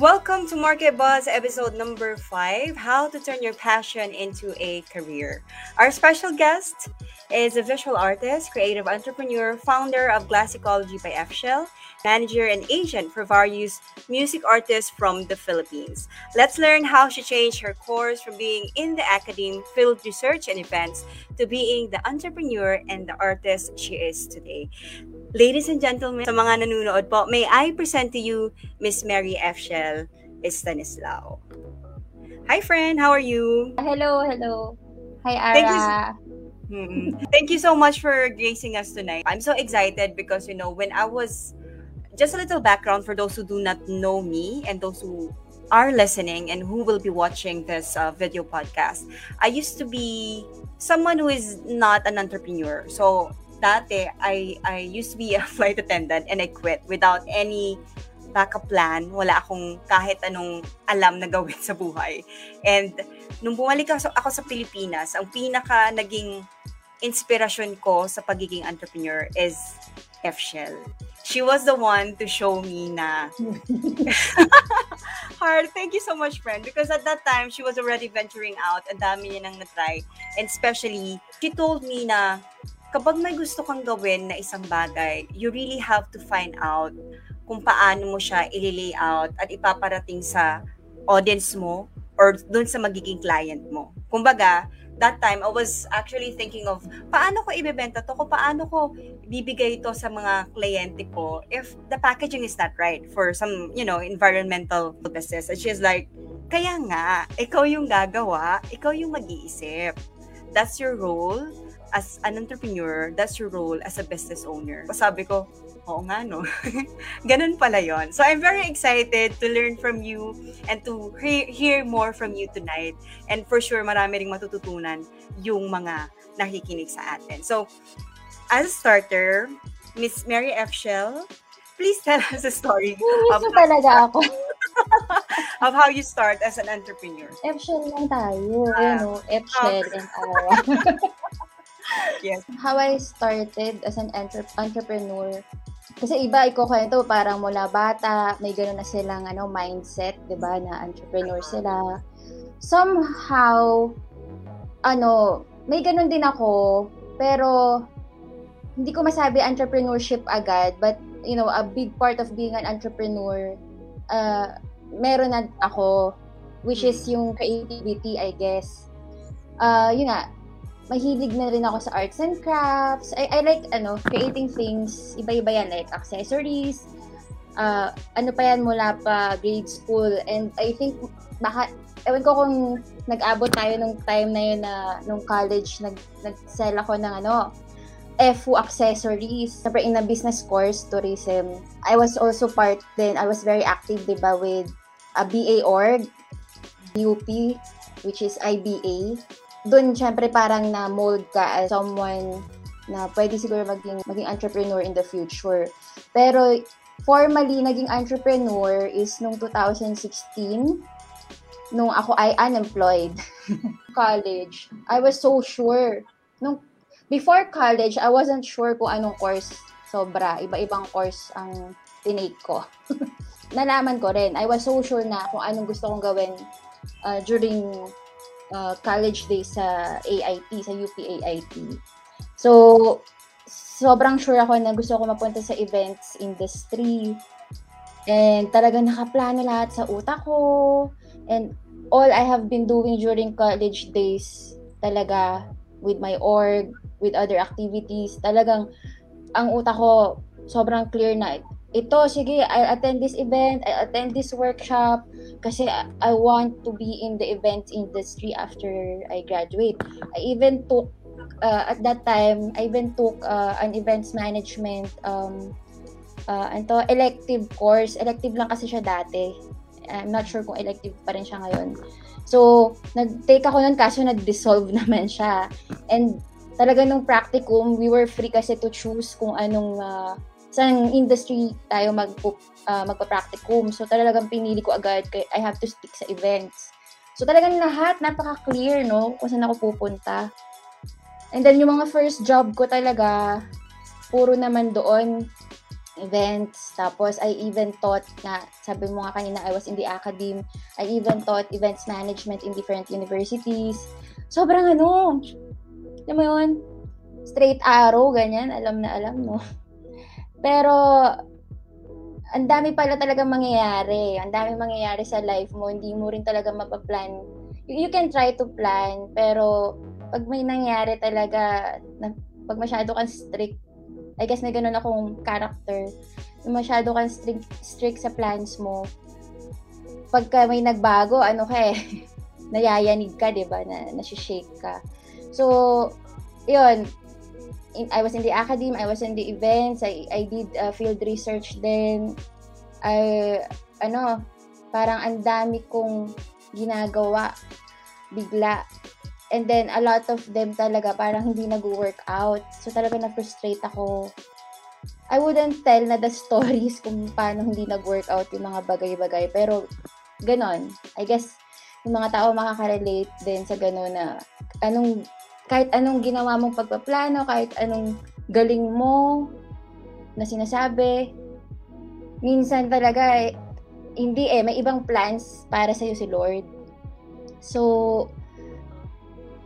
welcome to Market Buzz episode number five How to Turn Your Passion into a Career. Our special guest is a visual artist, creative entrepreneur, founder of Glass Ecology by F Shell, manager and agent for various music artists from the Philippines. Let's learn how she changed her course from being in the academe, field research and events to being the entrepreneur and the artist she is today. Ladies and gentlemen, sa mga nanonood po, may I present to you Miss Mary F. Shell Estanislao. Hi friend, how are you? Hello, hello. Hi Ara. Thank you, mm-hmm. Thank you so much for gracing us tonight. I'm so excited because you know when I was just a little background for those who do not know me and those who are listening and who will be watching this uh, video podcast. I used to be someone who is not an entrepreneur. So dati, I, I used to be a flight attendant and I quit without any backup plan. Wala akong kahit anong alam na gawin sa buhay. And nung bumalik ako, sa Pilipinas, ang pinaka naging inspirasyon ko sa pagiging entrepreneur is F. Shell. She was the one to show me na hard. Thank you so much, friend. Because at that time, she was already venturing out. Ang dami niya nang na-try. And especially, she told me na kapag may gusto kang gawin na isang bagay, you really have to find out kung paano mo siya i-layout at ipaparating sa audience mo or dun sa magiging client mo. Kumbaga, that time, I was actually thinking of paano ko ibebenta to, ko paano ko bibigay ito sa mga kliyente ko if the packaging is not right for some, you know, environmental purposes. And she's like, kaya nga, ikaw yung gagawa, ikaw yung mag-iisip. That's your role as an entrepreneur, that's your role as a business owner. Sabi ko, oo nga no. Ganun pala yon. So I'm very excited to learn from you and to hear, hear more from you tonight. And for sure, marami ring matututunan yung mga nakikinig sa atin. So, as a starter, Miss Mary F. Shell, please tell us a story. of talaga ako. of how you start as an entrepreneur. F. Shell lang tayo. Uh, you know, F. Shell and Aura. yes. How I started as an entre- entrepreneur. Kasi iba, ikukwento, parang mula bata, may gano'n na silang ano, mindset, di ba, na entrepreneur sila. Somehow, ano, may gano'n din ako, pero hindi ko masabi entrepreneurship agad, but, you know, a big part of being an entrepreneur, uh, meron na ako, which is yung creativity, I guess. Uh, yun nga, mahilig na rin ako sa arts and crafts. I, I like, ano, creating things. Iba-iba yan, like accessories. Uh, ano pa yan mula pa grade school. And I think, baka, ewan ko kung nag-abot tayo nung time na yun na, nung college, nag, nag-sell ako ng ano, FU accessories. Siyempre, in a business course, tourism. I was also part then, I was very active, di ba, with a BA org, UP, which is IBA doon syempre parang na-mold ka as someone na pwede siguro maging, maging entrepreneur in the future. Pero formally naging entrepreneur is nung 2016 nung ako ay unemployed college. I was so sure. Nung before college, I wasn't sure kung anong course sobra. Iba-ibang course ang tinake ko. Nalaman ko rin. I was so sure na kung anong gusto kong gawin uh, during uh, college days sa AIT, sa UP AIT. So, sobrang sure ako na gusto ko mapunta sa events industry. And talaga nakaplano lahat sa utak ko. And all I have been doing during college days talaga with my org, with other activities, talagang ang utak ko sobrang clear na ito, sige, I'll attend this event, I'll attend this workshop, kasi I want to be in the event industry after I graduate. I even took, uh, at that time, I even took uh, an events management, um, uh, anto, elective course. Elective lang kasi siya dati. I'm not sure kung elective pa rin siya ngayon. So, nag-take ako nun kaso nag-dissolve naman siya. And talaga nung practicum, we were free kasi to choose kung anong uh, sa industry tayo mag uh, magpa-practicum. So talagang pinili ko agad kay I have to stick sa events. So talagang lahat napaka-clear no kung saan ako pupunta. And then yung mga first job ko talaga puro naman doon events. Tapos, I even taught na, sabi mo nga kanina, I was in the academe. I even taught events management in different universities. Sobrang ano, alam mo yun, straight arrow, ganyan, alam na alam, no? Pero, ang dami pala talaga mangyayari. Ang dami mangyayari sa life mo. Hindi mo rin talaga mapaplan. You, you can try to plan, pero pag may nangyari talaga, na, pag masyado kang strict, I guess may ganun akong character, masyado kang strict, strict sa plans mo, pagka may nagbago, ano ka eh, nayayanig ka, di ba? Na, shake ka. So, yun, in, I was in the academy, I was in the events, I, I did uh, field research then, I, ano, parang ang dami kong ginagawa bigla And then, a lot of them talaga parang hindi nag-work out. So, talaga na-frustrate ako. I wouldn't tell na the stories kung paano hindi nag-work out yung mga bagay-bagay. Pero, ganon. I guess, yung mga tao makaka-relate din sa ganon na anong, kahit anong ginawa mong pagpaplano, kahit anong galing mo na sinasabi, minsan talaga, eh, hindi eh, may ibang plans para sa'yo si Lord. So,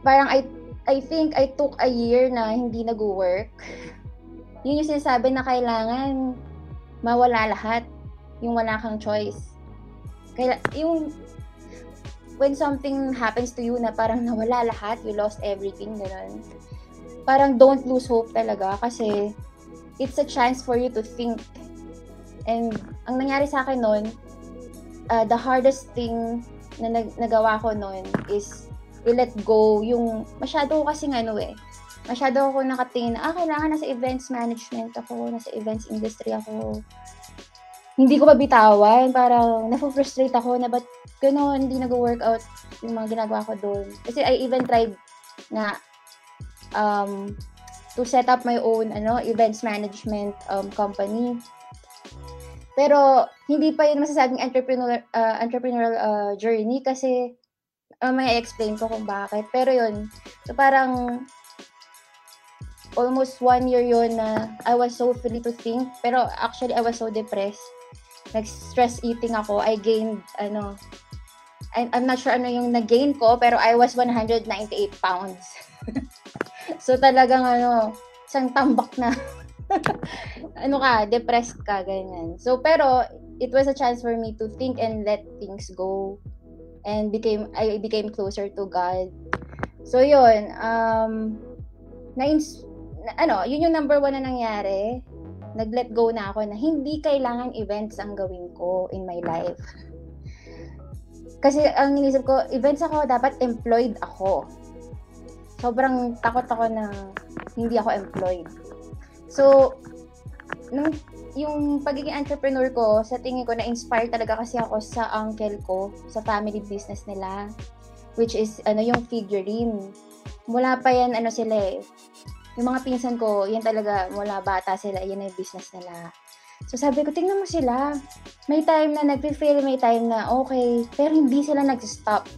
parang I, I think I took a year na hindi nag-work. Yun yung sinasabi na kailangan mawala lahat. Yung wala kang choice. Kaya, yung when something happens to you na parang nawala lahat, you lost everything, gano'n. Parang don't lose hope talaga kasi it's a chance for you to think. And ang nangyari sa akin noon, uh, the hardest thing na nag- nagawa ko noon is i-let go yung masyado ko kasi ano eh masyado ako nakatingin ah kailangan nasa events management ako nasa events industry ako hindi ko mabitawan parang na-frustrate ako na ba't gano'n hindi nag-workout yung mga ginagawa ko doon kasi I even tried na um, to set up my own ano events management um, company pero hindi pa yun masasabing entrepreneur uh, entrepreneurial uh, journey kasi uh, may explain ko kung bakit. Pero yun, so parang almost one year yun na I was so free to think. Pero actually, I was so depressed. Nag-stress eating ako. I gained, ano, I, I'm not sure ano yung nag-gain ko, pero I was 198 pounds. so talagang ano, isang tambak na. ano ka, depressed ka, ganyan. So, pero, it was a chance for me to think and let things go and became I became closer to God. So yun, um na, ano, yun yung number one na nangyari. Nag-let go na ako na hindi kailangan events ang gawin ko in my life. Kasi ang inisip ko, events ako, dapat employed ako. Sobrang takot ako na hindi ako employed. So, nung yung pagiging entrepreneur ko, sa tingin ko, na-inspire talaga kasi ako sa uncle ko, sa family business nila, which is, ano, yung figurine. Mula pa yan, ano sila eh, yung mga pinsan ko, yan talaga, mula bata sila, yan yung business nila. So sabi ko, tingnan mo sila. May time na nag-fail, may time na okay, pero hindi sila nag-stop.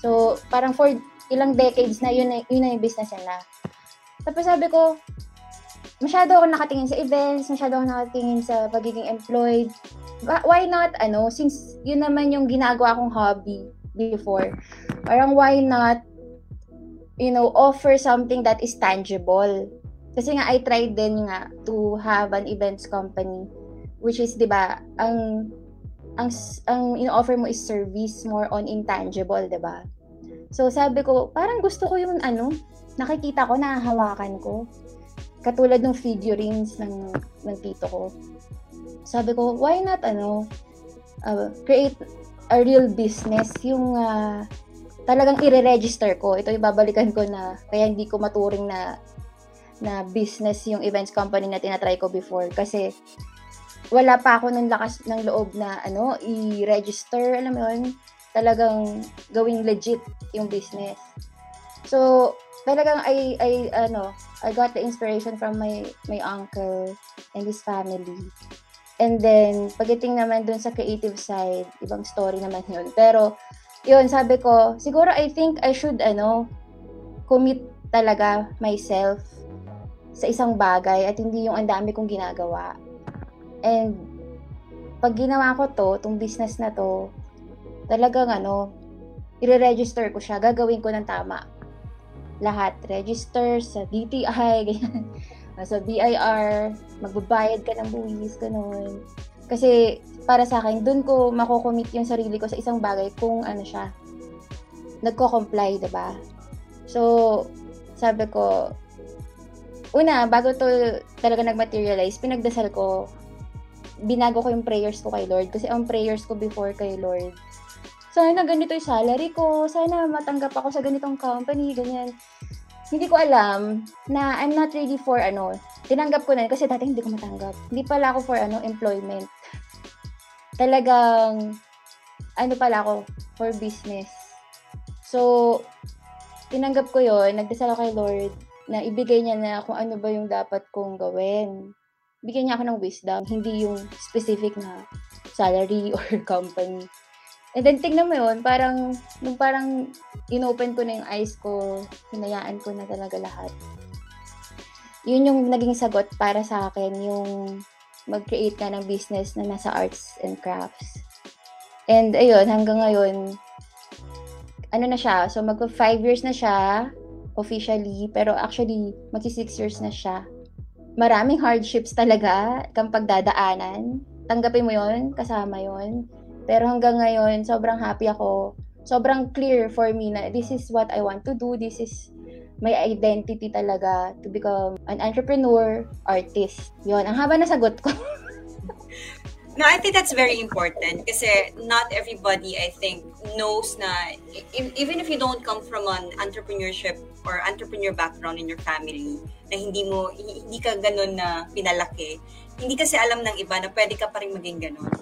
So, parang for ilang decades na yun, yun na yung business nila. Tapos sabi ko, masyado ako nakatingin sa events, masyado ako nakatingin sa pagiging employed. Why not, ano, since yun naman yung ginagawa kong hobby before, parang why not, you know, offer something that is tangible. Kasi nga, I tried din nga to have an events company, which is, di ba, ang, ang, ang in-offer mo is service more on intangible, di ba? So, sabi ko, parang gusto ko yung ano, nakikita ko, nahahawakan ko katulad ng figurines ng, ng tito ko. Sabi ko, why not, ano, uh, create a real business, yung uh, talagang i-register ko. Ito ibabalikan ko na, kaya hindi ko maturing na na business yung events company na tinatry ko before. Kasi, wala pa ako ng lakas ng loob na, ano, i-register, alam mo yun, talagang gawing legit yung business. So, talagang I, I, ano, I got the inspiration from my, my uncle and his family. And then, pagdating naman dun sa creative side, ibang story naman yun. Pero, yun, sabi ko, siguro I think I should, ano, commit talaga myself sa isang bagay at hindi yung ang dami kong ginagawa. And pag ginawa ko to, tong business na to, talagang ano, i-register ko siya, gagawin ko ng tama. Lahat, register sa DTI, ganyan. Sa BIR, magbabayad ka ng buwis, ganun. Kasi para sa akin, dun ko makocommit yung sarili ko sa isang bagay kung ano siya, nagko-comply, ba? So, sabi ko, una, bago to talaga nag-materialize, pinagdasal ko, binago ko yung prayers ko kay Lord. Kasi ang prayers ko before kay Lord, sana ganito yung salary ko, sana matanggap ako sa ganitong company, ganyan. Hindi ko alam na I'm not ready for ano, tinanggap ko na kasi dati hindi ko matanggap. Hindi pala ako for ano, employment. Talagang, ano pala ako, for business. So, tinanggap ko yon nagdasal ako kay Lord, na ibigay niya na kung ano ba yung dapat kong gawin. Bigyan niya ako ng wisdom, hindi yung specific na salary or company. And then, tingnan mo yun, parang, nung parang inopen ko na yung eyes ko, hinayaan ko na talaga lahat. Yun yung naging sagot para sa akin, yung mag-create ka ng business na nasa arts and crafts. And ayun, hanggang ngayon, ano na siya, so magpa 5 years na siya, officially, pero actually, magsi 6 years na siya. Maraming hardships talaga kang pagdadaanan. Tanggapin mo yon kasama yon Pero hanggang ngayon, sobrang happy ako. Sobrang clear for me na this is what I want to do. This is my identity talaga to become an entrepreneur, artist. Yon, ang haba na sagot ko. No, I think that's very important kasi not everybody, I think, knows na even if you don't come from an entrepreneurship or entrepreneur background in your family, na hindi mo, hindi ka ganun na pinalaki, hindi kasi alam ng iba na pwede ka pa rin maging ganun.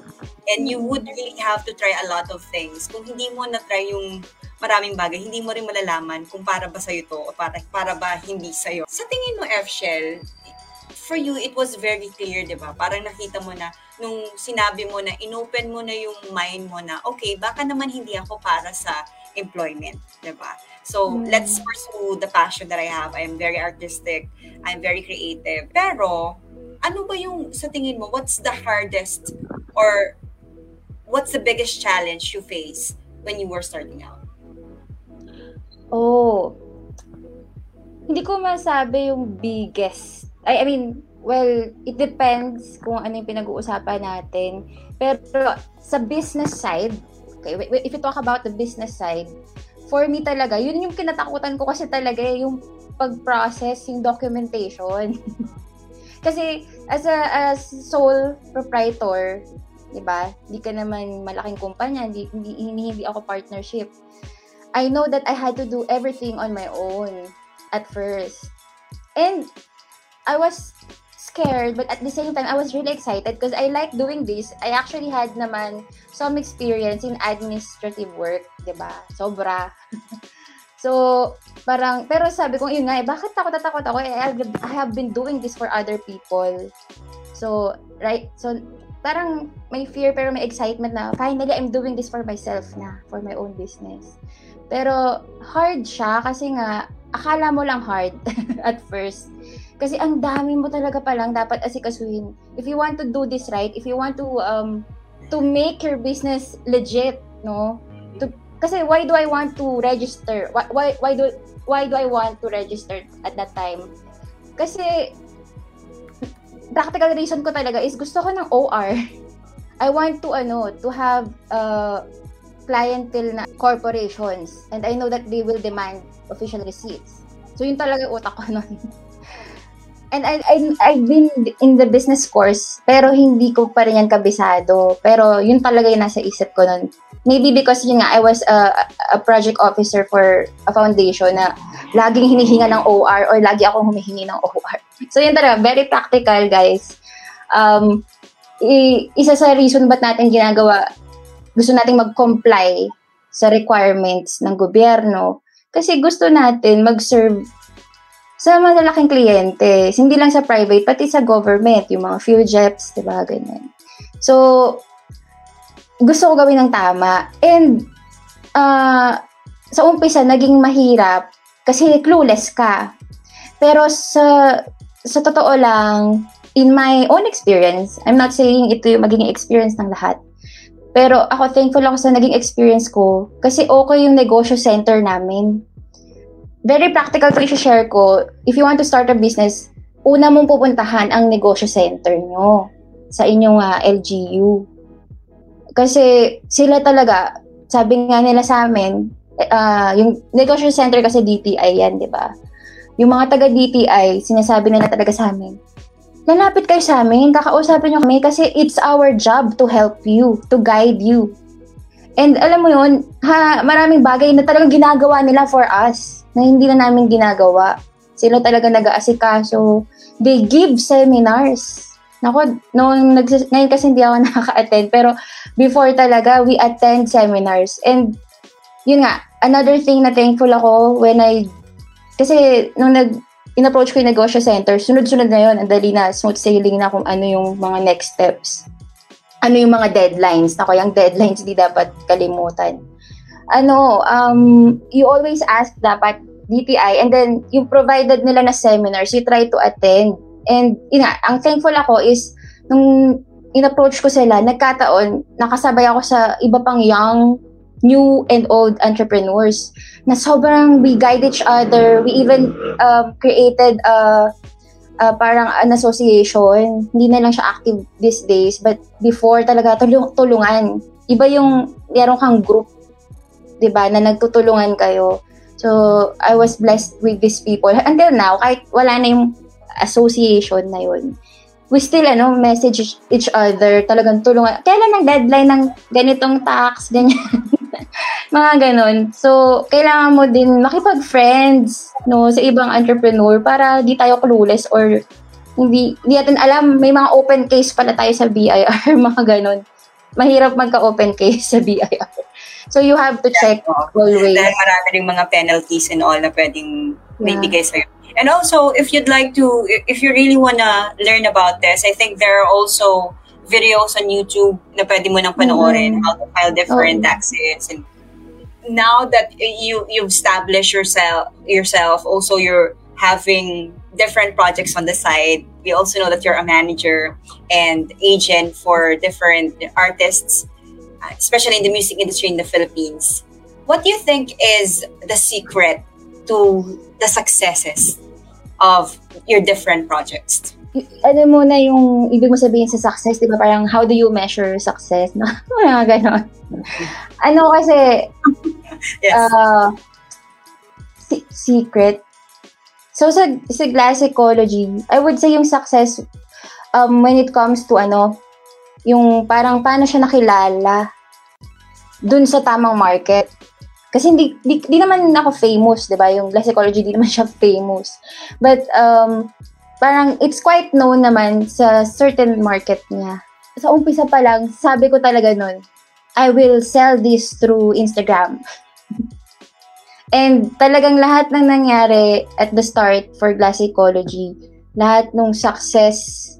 And you would really have to try a lot of things. Kung hindi mo na-try yung maraming bagay, hindi mo rin malalaman kung para ba sa'yo to o para, para ba hindi sa'yo. Sa tingin mo, F-Shell, for you, it was very clear, di ba? Parang nakita mo na, nung sinabi mo na inopen mo na yung mind mo na, okay, baka naman hindi ako para sa employment, di ba? So, mm. let's pursue the passion that I have. I'm very artistic. I'm very creative. Pero, ano ba yung, sa tingin mo, what's the hardest or what's the biggest challenge you face when you were starting out? Oh, hindi ko masabi yung biggest. I, I mean, Well, it depends kung ano yung pinag-uusapan natin. Pero sa business side, okay, if you talk about the business side, for me talaga, yun yung kinatakutan ko kasi talaga eh, yung pag-process, yung documentation. kasi as a as sole proprietor, 'di ba? Hindi ka naman malaking kumpanya, hindi, hindi hindi ako partnership. I know that I had to do everything on my own at first. And I was scared, but at the same time, I was really excited because I like doing this. I actually had naman some experience in administrative work, di ba? Sobra. so, parang, pero sabi ko, yun nga, eh, bakit takot takot ako? Eh, I have been doing this for other people. So, right, so, parang may fear pero may excitement na finally I'm doing this for myself na, for my own business. Pero hard siya kasi nga akala mo lang hard at first. Kasi ang dami mo talaga palang dapat asikasuhin. If you want to do this right, if you want to um to make your business legit, no? To, kasi why do I want to register? Why, why why do why do I want to register at that time? Kasi practical reason ko talaga is gusto ko ng OR. I want to ano, to have uh, clientele na corporations and I know that they will demand official receipts. So yun talaga utak ko nun. And I, I, I've been in the business course, pero hindi ko pa rin yan kabisado. Pero yun talaga yung nasa isip ko nun. Maybe because yun nga, I was a, a project officer for a foundation na laging hinihinga ng OR or lagi akong humihingi ng OR. So yun talaga, very practical guys. Um, i- isa sa reason ba't natin ginagawa, gusto nating mag-comply sa requirements ng gobyerno kasi gusto natin mag-serve sa malalaking kliyente. Hindi lang sa private, pati sa government, yung mga fuel jets, di ba, ganyan. So, gusto ko gawin ng tama. And, uh, sa umpisa, naging mahirap kasi clueless ka. Pero sa, sa totoo lang, in my own experience, I'm not saying ito yung magiging experience ng lahat. Pero ako thankful ako sa naging experience ko kasi okay yung negosyo center namin. Very practical ko i-share ko. If you want to start a business, una mong pupuntahan ang negosyo center nyo sa inyong uh, ah, LGU. Kasi sila talaga, sabi nga nila sa amin, uh, yung negosyo center kasi DTI yan, di ba? Yung mga taga DTI, sinasabi nila talaga sa amin, lalapit kayo sa amin, kakausapin nyo kami kasi it's our job to help you, to guide you. And alam mo yun, ha, maraming bagay na talagang ginagawa nila for us na hindi na namin ginagawa. Sila talaga nag-aasikaso. They give seminars. Nako, noong nagsis- ngayon kasi hindi ako nakaka-attend, pero before talaga, we attend seminars. And yun nga, another thing na thankful ako when I, kasi nung nag, in-approach ko yung negosyo center, sunod-sunod na yun, ang dali na, smooth sailing na kung ano yung mga next steps. Ano yung mga deadlines. Ako, yung deadlines di dapat kalimutan. Ano, um, you always ask dapat DTI and then yung provided nila na seminars, you try to attend. And yun ang thankful ako is nung in-approach ko sila, nagkataon, nakasabay ako sa iba pang young new and old entrepreneurs na sobrang we guide each other. We even uh, created a, a parang an association. Hindi na lang siya active these days, but before talaga tulung, tulungan. Iba yung meron kang group, 'di ba, na nagtutulungan kayo. So, I was blessed with these people. Until now, kahit wala na yung association na yun, we still ano message each other talagang tulungan kailan ang deadline ng ganitong tax ganyan mga ganon. So, kailangan mo din makipag-friends no, sa ibang entrepreneur para di tayo clueless or hindi, hindi natin alam, may mga open case pala tayo sa BIR, mga ganon. Mahirap magka-open case sa BIR. So, you have to check yeah, always. Dahil marami rin mga penalties and all na pwedeng may bigay sa'yo. And also, if you'd like to, if you really wanna learn about this, I think there are also videos on YouTube na pwede mo nang panoorin, mm-hmm. how to file different oh. taxes. And now that you you've established yourself yourself, also you're having different projects on the side. We also know that you're a manager and agent for different artists, especially in the music industry in the Philippines. What do you think is the secret to the successes of your different projects? Ano muna yung ibig mo sabihin sa success, di ba? Parang how do you measure success? No? Mga ganon. Ano kasi, yes. uh, si- secret. So sa, sa glass ecology, I would say yung success um, when it comes to ano, yung parang paano siya nakilala dun sa tamang market. Kasi hindi, di, di naman ako famous, di ba? Yung glass ecology, di naman siya famous. But um, parang it's quite known naman sa certain market niya. Sa umpisa pa lang, sabi ko talaga nun, I will sell this through Instagram. And talagang lahat ng nangyari at the start for Glass Ecology, lahat ng success,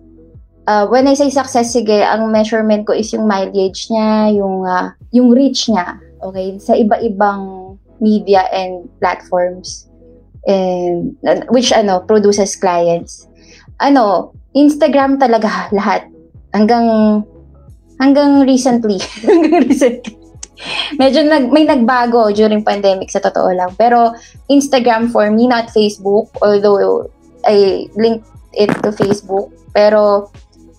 uh, when I say success, sige, ang measurement ko is yung mileage niya, yung, uh, yung reach niya, okay, sa iba-ibang media and platforms and which ano produces clients. Ano, Instagram talaga lahat hanggang hanggang recently. hanggang recently. Medyo nag, may nagbago during pandemic sa totoo lang. Pero Instagram for me, not Facebook. Although I linked it to Facebook. Pero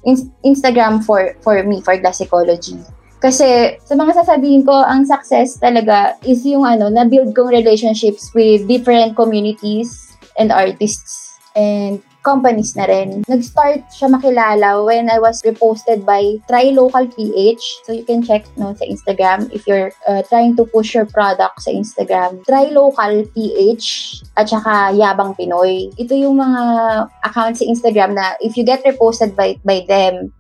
in, Instagram for for me, for glass ecology. Kasi sa mga sasabihin ko, ang success talaga is yung ano, na-build kong relationships with different communities and artists and companies na rin. Nag-start siya makilala when I was reposted by Try Local PH. So you can check no, sa Instagram if you're uh, trying to push your product sa Instagram. Try Local PH at saka Yabang Pinoy. Ito yung mga accounts sa Instagram na if you get reposted by, by them,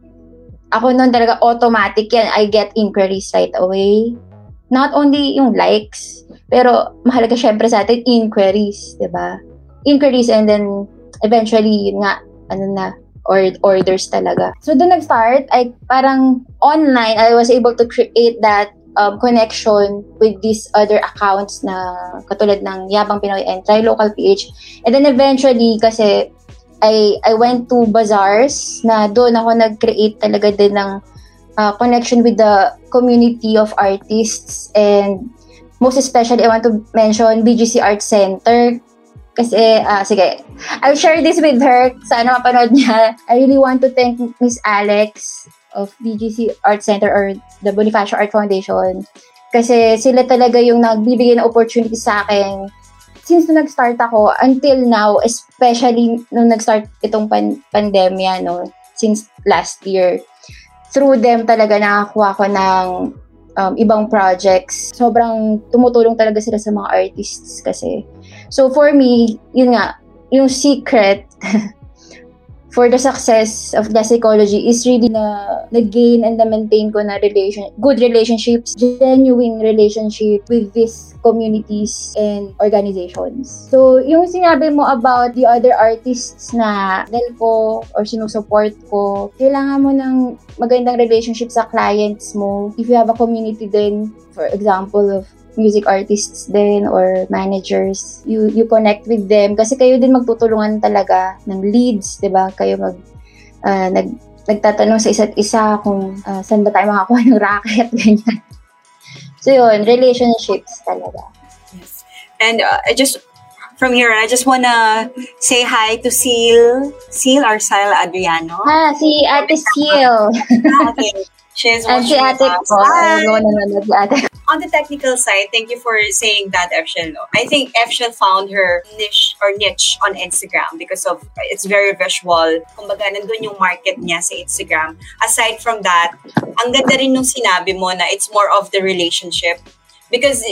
ako noon talaga automatic yan. I get inquiries right away. Not only yung likes, pero mahalaga syempre sa atin, inquiries, di ba? Inquiries and then eventually, yun nga, ano na, or orders talaga. So, doon nag-start, I parang online, I was able to create that um, connection with these other accounts na katulad ng Yabang Pinoy and Try Local PH. And then eventually, kasi I, I went to bazaars na doon ako nag-create talaga din ng uh, connection with the community of artists and most especially I want to mention BGC Art Center kasi, uh, sige, I'll share this with her. Sana mapanood niya. I really want to thank Miss Alex of BGC Art Center or the Bonifacio Art Foundation. Kasi sila talaga yung nagbibigay ng opportunity sa akin since nung nag-start ako until now, especially nung nag-start itong pan- pandemya, no, since last year, through them talaga nakakuha ko ng um, ibang projects. Sobrang tumutulong talaga sila sa mga artists kasi. So for me, yun nga, yung secret for the success of the psychology is really na nag-gain and na-maintain ko na relation, good relationships, genuine relationship with these communities and organizations. So, yung sinabi mo about the other artists na dahil ko or sinusupport ko, kailangan mo ng magandang relationship sa clients mo. If you have a community then, for example of music artists din or managers, you you connect with them kasi kayo din magtutulungan talaga ng leads, 'di ba? Kayo mag uh, nag nagtatanong sa isa't isa kung uh, saan ba tayo makakuha ng racket ganyan. So yun, relationships talaga. Yes. And uh, I just from here, I just wanna say hi to Seal, Seal or Sila Adriano. Ah, si Ate Seal. Ah, okay. She's watching si Ate ko. Ate. On the technical side, thank you for saying that, Efshel. I think Efshel found her niche or niche on Instagram because of it's very visual. Kumbaga, nandun yung market niya sa Instagram. Aside from that, ang ganda rin nung sinabi mo na it's more of the relationship. Because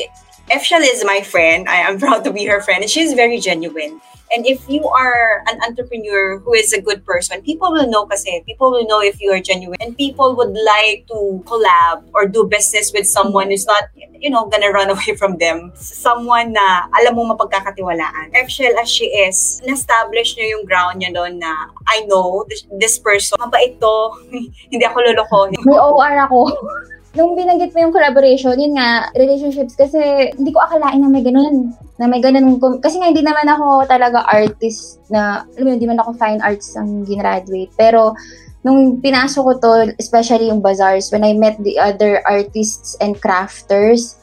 Efshel is my friend. I am proud to be her friend. And she's very genuine. And if you are an entrepreneur who is a good person, people will know kasi. People will know if you are genuine. And people would like to collab or do business with someone who's not, you know, gonna run away from them. Someone na alam mo mapagkakatiwalaan. F-Shell as she is, na-establish niya yung ground niya doon na I know this, this person, mabait to, hindi ako lolokohin. May OR ako. Nung binanggit mo yung collaboration, yun nga, relationships, kasi hindi ko akalain na may ganun. Na may ganun. Kasi nga, hindi naman ako talaga artist na, alam mo hindi man ako fine arts ang ginraduate. Pero, nung pinasok ko to, especially yung bazaars, when I met the other artists and crafters,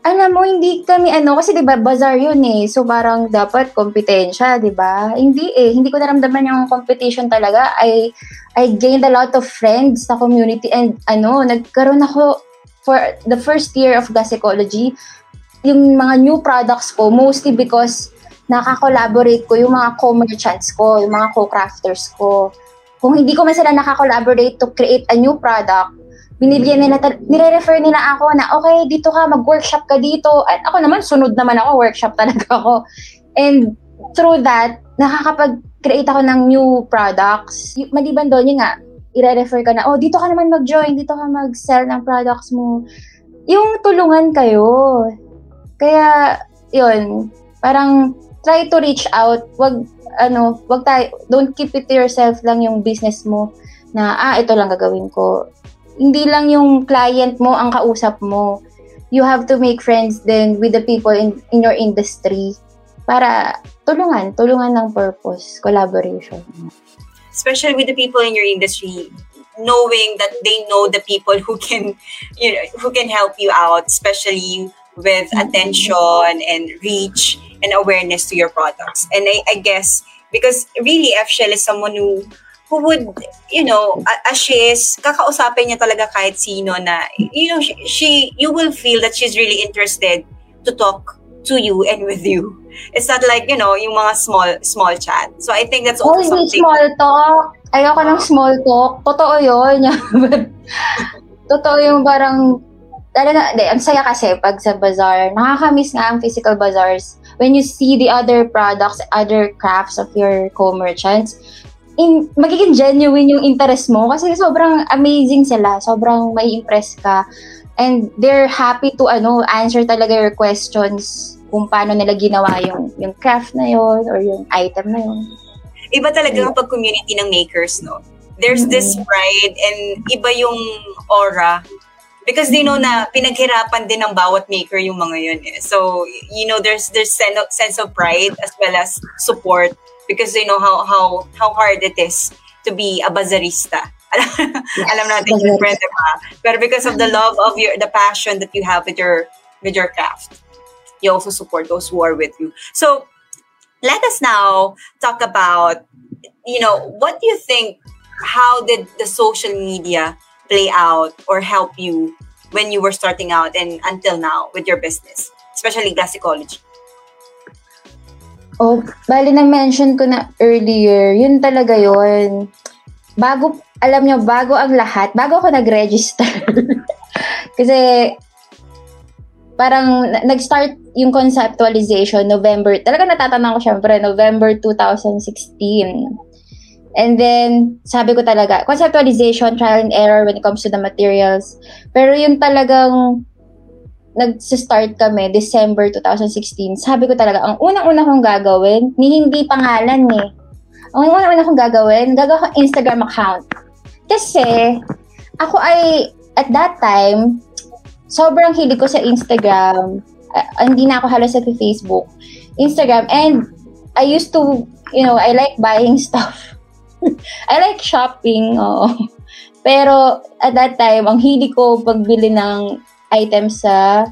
alam mo, hindi kami ano, kasi di ba bazaar yun eh. So parang dapat kompetensya, di ba? Hindi eh. Hindi ko naramdaman yung competition talaga. I, I gained a lot of friends sa community and ano, nagkaroon ako for the first year of gas ecology, yung mga new products ko, mostly because nakakolaborate ko yung mga co-merchants ko, yung mga co-crafters ko. Kung hindi ko man sila nakakolaborate to create a new product, binibigyan nila, nire-refer nila ako na, okay, dito ka, mag-workshop ka dito. At ako naman, sunod naman ako, workshop talaga ako. And through that, nakakapag-create ako ng new products. Y- maliban doon, yun nga, i-refer ka na, oh, dito ka naman mag-join, dito ka mag-sell ng products mo. Yung tulungan kayo. Kaya, yun, parang try to reach out. Wag, ano, wag tayo, don't keep it to yourself lang yung business mo na, ah, ito lang gagawin ko hindi lang yung client mo ang kausap mo. You have to make friends then with the people in, in your industry para tulungan, tulungan ng purpose, collaboration. Especially with the people in your industry, knowing that they know the people who can, you know, who can help you out, especially with mm-hmm. attention and reach and awareness to your products. And I, I guess because really F Shell is someone who who would, you know, as she is, kakausapin niya talaga kahit sino na, you know, she, she, you will feel that she's really interested to talk to you and with you. It's not like, you know, yung mga small, small chat. So I think that's also oh, something. small talk. Ayoko ng small talk. Totoo yun. Totoo yung parang, talaga, hindi, ang saya kasi pag sa bazaar, nakakamiss nga ang physical bazaars. When you see the other products, other crafts of your co-merchants, in, magiging genuine yung interest mo kasi sobrang amazing sila. Sobrang may impress ka. And they're happy to ano answer talaga your questions kung paano nila ginawa yung yung craft na yon or yung item na yon. Iba talaga kapag community ng makers, no? There's mm-hmm. this pride and iba yung aura because they know na pinaghirapan din ng bawat maker yung mga yun eh. So, you know, there's there's sense of pride as well as support because they know how how how hard it is to be a bazarista. yes, Alam natin yung friend, diba? Pero because of the mm-hmm. love of your, the passion that you have with your, with your craft, you also support those who are with you. So, let us now talk about, you know, what do you think, how did the social media play out or help you when you were starting out and until now with your business, especially glassicology? Oh, bali na-mention ko na earlier, yun talaga yun. Bago, alam nyo, bago ang lahat, bago ako nag-register. Kasi, parang nag-start yung conceptualization November, talaga natatanda ko syempre, November 2016. And then, sabi ko talaga, conceptualization, trial and error when it comes to the materials. Pero yung talagang nag-start kami, December 2016, sabi ko talaga, ang unang-una kong gagawin, ni hindi pangalan eh. Ang unang-una kong gagawin, gagawin ko Instagram account. Kasi, ako ay, at that time, sobrang hilig ko sa Instagram. Uh, hindi na ako halos sa Facebook. Instagram. And, I used to, you know, I like buying stuff. I like shopping, oo. Pero, at that time, ang hilig ko pagbili ng items sa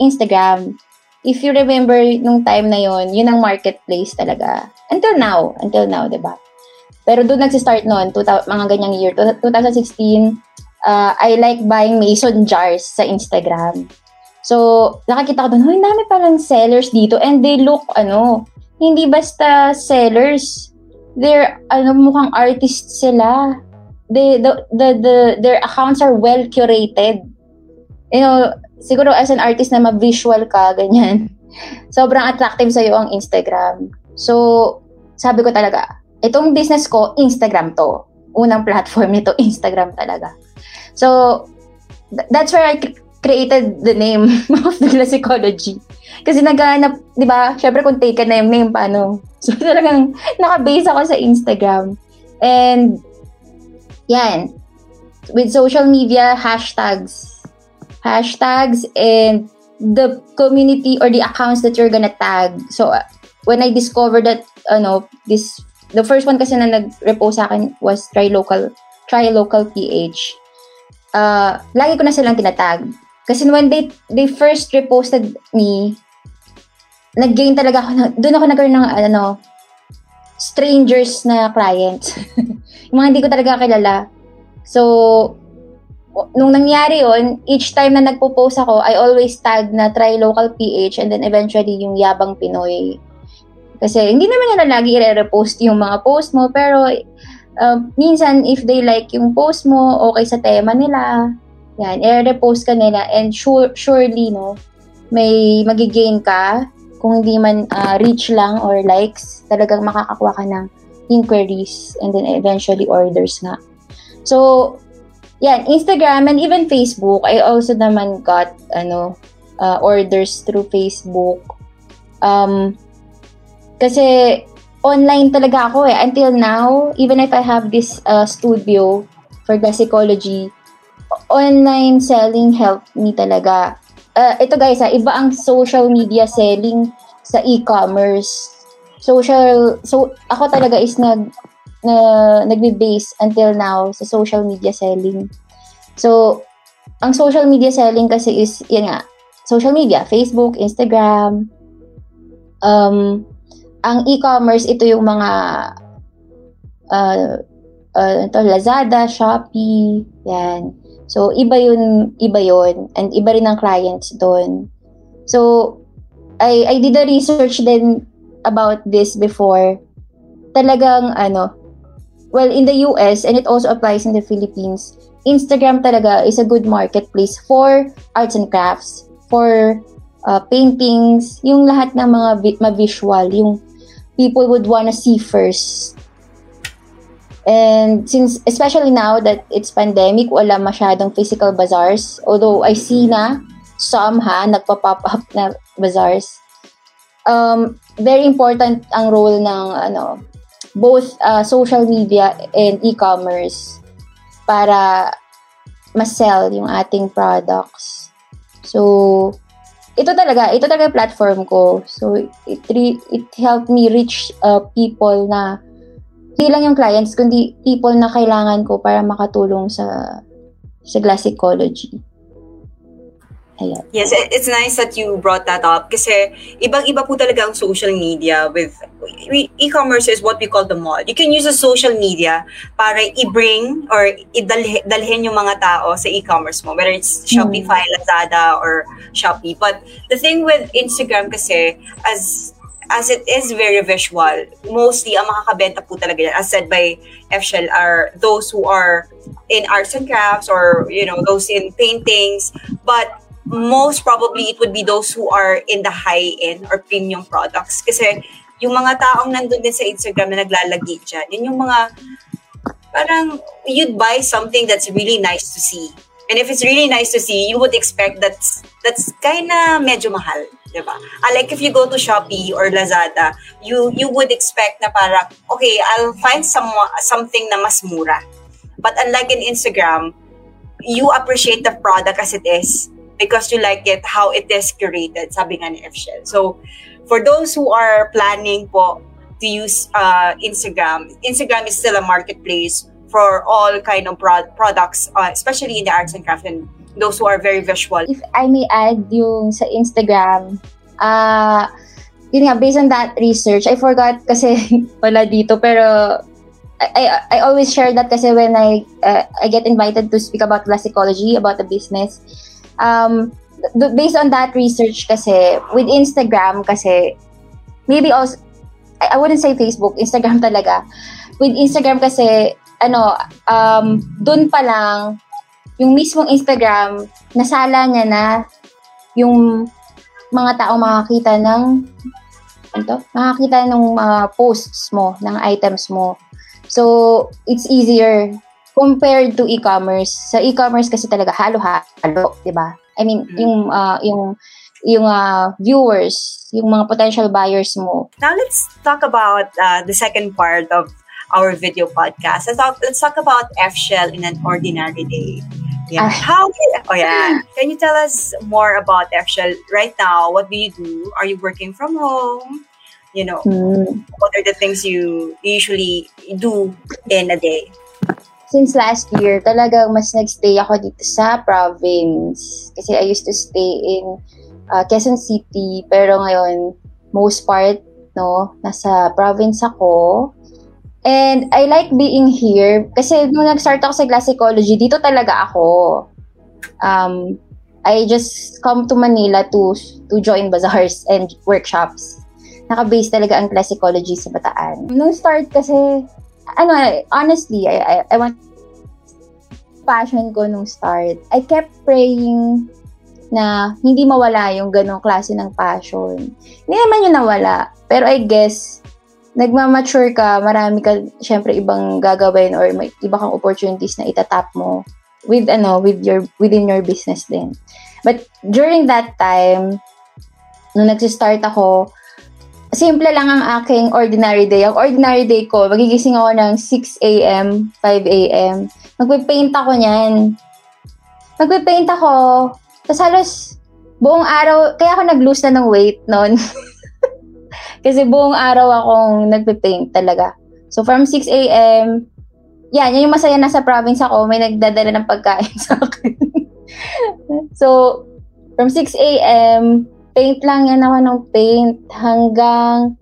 Instagram. If you remember nung time na yon, yun ang marketplace talaga. Until now, until now, 'di ba? Pero doon nagsi-start noon, mga ganyang year, 2016, uh, I like buying mason jars sa Instagram. So, nakakita ko doon, huy, dami palang sellers dito and they look, ano, hindi basta sellers. They're, ano, mukhang artists sila. They, the, the, the, their accounts are well curated you know, siguro as an artist na ma-visual ka, ganyan, sobrang attractive sa'yo ang Instagram. So, sabi ko talaga, itong business ko, Instagram to. Unang platform nito, Instagram talaga. So, th- that's where I created the name of the psychology. Kasi naghahanap, di ba, syempre kung taken na yung name, paano? So, talagang naka-base ako sa Instagram. And, yan, with social media, hashtags, hashtags and the community or the accounts that you're gonna tag. So, uh, when I discovered that, ano, this, the first one kasi na nag-repost sa akin was try local, try local PH. Uh, lagi ko na silang tinatag. Kasi when they, they first reposted me, nag-gain talaga ako, doon ako nagkaroon ng, ano, strangers na clients. yung mga hindi ko talaga kilala. So, nung nangyari yon each time na nagpo-post ako, I always tag na try local PH and then eventually yung Yabang Pinoy. Kasi hindi naman nila lagi i-repost yung mga post mo, pero uh, minsan if they like yung post mo, okay sa tema nila, yan, i-repost ka nila and sure, surely, no, may magigain ka kung hindi man uh, reach lang or likes, talagang makakakuha ka ng inquiries and then eventually orders nga. So, yan, Instagram and even Facebook, I also naman got ano uh, orders through Facebook. Um, kasi online talaga ako eh. Until now, even if I have this uh, studio for psychology, online selling helped me talaga. Uh, ito guys, ha, ah, iba ang social media selling sa e-commerce. Social, so ako talaga is nag na nagbe-base until now sa social media selling. So, ang social media selling kasi is, yan nga, social media, Facebook, Instagram. Um, ang e-commerce, ito yung mga uh, uh, ito, Lazada, Shopee, yan. So, iba yun, iba yun. And iba rin ang clients doon. So, I, I did a research then about this before. Talagang, ano, well, in the US, and it also applies in the Philippines, Instagram talaga is a good marketplace for arts and crafts, for uh, paintings, yung lahat ng mga vi- ma-visual, yung people would wanna see first. And since, especially now that it's pandemic, wala masyadong physical bazaars. Although I see na some ha, nagpa-pop up na bazaars. Um, very important ang role ng ano both uh, social media and e-commerce para ma-sell yung ating products. So, ito talaga, ito talaga platform ko. So, it, re- it helped me reach uh, people na hindi lang yung clients, kundi people na kailangan ko para makatulong sa sa glass ecology. Ayan. Yes, it's nice that you brought that up kasi ibang-iba po talaga ang social media with e-commerce is what we call the mall. You can use the social media para i-bring or idalhin yung mga tao sa e-commerce mo, whether it's Shopify, mm. Lazada, or Shopee. But the thing with Instagram kasi, as as it is very visual, mostly ang makakabenta po talaga yan, as said by Efshel, are those who are in arts and crafts or, you know, those in paintings. But most probably it would be those who are in the high-end or premium products. Kasi yung mga taong nandun din sa Instagram na naglalagi dyan, yun yung mga parang you'd buy something that's really nice to see. And if it's really nice to see, you would expect that's that's kind of medyo mahal, 'di ba? Uh, like if you go to Shopee or Lazada, you you would expect na parang okay, I'll find some something na mas mura. But unlike in Instagram, you appreciate the product as it is because you like it how it is curated, sabi nga ni Efshel. So, for those who are planning po to use uh, Instagram, Instagram is still a marketplace for all kind of pro- products, uh, especially in the arts and crafts and those who are very visual. If I may add yung sa Instagram, uh, yun nga, based on that research, I forgot kasi wala dito, pero I, I always share that kasi when I uh, I get invited to speak about glass ecology, about the business, um, th- based on that research kasi, with Instagram kasi, maybe also, I, I wouldn't say Facebook, Instagram talaga. With Instagram kasi, ano, um, dun pa lang, yung mismong Instagram, nasala niya na yung mga tao makakita ng ano makakita ng mga posts mo, ng items mo. So, it's easier compared to e-commerce. Sa e-commerce kasi talaga halo-halo, 'di ba? I mean, mm-hmm. yung uh, yung yung uh, viewers, yung mga potential buyers mo. Now let's talk about uh, the second part of our video podcast. Let's talk, let's talk about F-Shell in an ordinary day. Yeah. Uh, How oh yeah. Can you tell us more about F-Shell right now? What do you do? Are you working from home? You know, mm. what are the things you usually do in a day? Since last year, talagang mas nagstay ako dito sa province. Kasi I used to stay in uh, Quezon City, pero ngayon, most part, no, nasa province ako. And I like being here kasi nung nag-start ako sa glass ecology, dito talaga ako. Um, I just come to Manila to to join bazaars and workshops. Naka-base talaga ang glass ecology sa Bataan. Nung start kasi, ano, honestly, I, I, I want passion ko nung start. I kept praying na hindi mawala yung ganong klase ng passion. Hindi naman yung nawala. Pero I guess, nagmamature ka, marami ka, syempre, ibang gagawin or may iba kang opportunities na itatap mo with, ano, with your, within your business din. But during that time, nung nagsistart ako, simple lang ang aking ordinary day. Ang ordinary day ko, magigising ako ng 6 a.m., 5 a.m. Magpipaint ako niyan. Magpipaint ako. Tapos halos buong araw, kaya ako nag-lose na ng weight noon. Kasi buong araw akong nagpipaint talaga. So from 6 a.m., yan, yan yung masaya na sa province ako, may nagdadala ng pagkain sa akin. so, from 6 a.m., paint lang yan ako ng paint hanggang,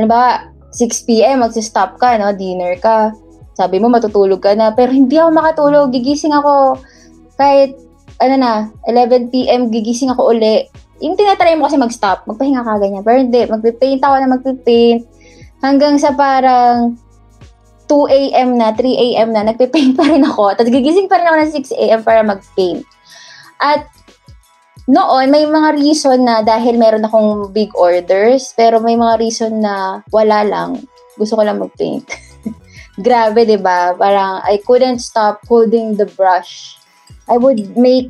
ano ba, 6 p.m. magsi-stop ka, no? Dinner ka. Sabi mo, matutulog ka na. Pero hindi ako makatulog. Gigising ako kahit, ano na, 11 p.m. gigising ako uli. Yung tinatry mo kasi mag-stop. Magpahinga ka ganyan. Pero hindi. Magpipaint ako na magpipaint. Hanggang sa parang 2 a.m. na, 3 a.m. na, nagpipaint pa rin ako. Tapos gigising pa rin ako ng 6 a.m. para mag-paint. At noon, may mga reason na dahil meron akong big orders, pero may mga reason na wala lang. Gusto ko lang mag-paint. Grabe, di ba? Parang I couldn't stop holding the brush. I would make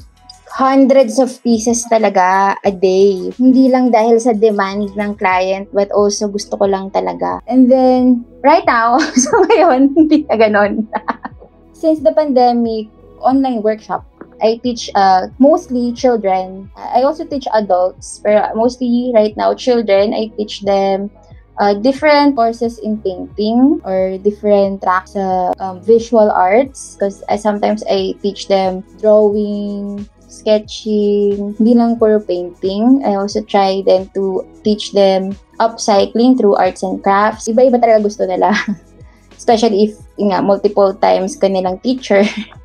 hundreds of pieces talaga a day. Hindi lang dahil sa demand ng client, but also gusto ko lang talaga. And then, right now, so ngayon, hindi na ganon. Since the pandemic, online workshop I teach uh, mostly children. I also teach adults, but mostly right now children. I teach them uh, different courses in painting or different tracks sa um, visual arts because I sometimes I teach them drawing, sketching, hindi lang puro painting. I also try then to teach them upcycling through arts and crafts. Iba-iba talaga gusto nila. Especially if, nga, multiple times kanilang teacher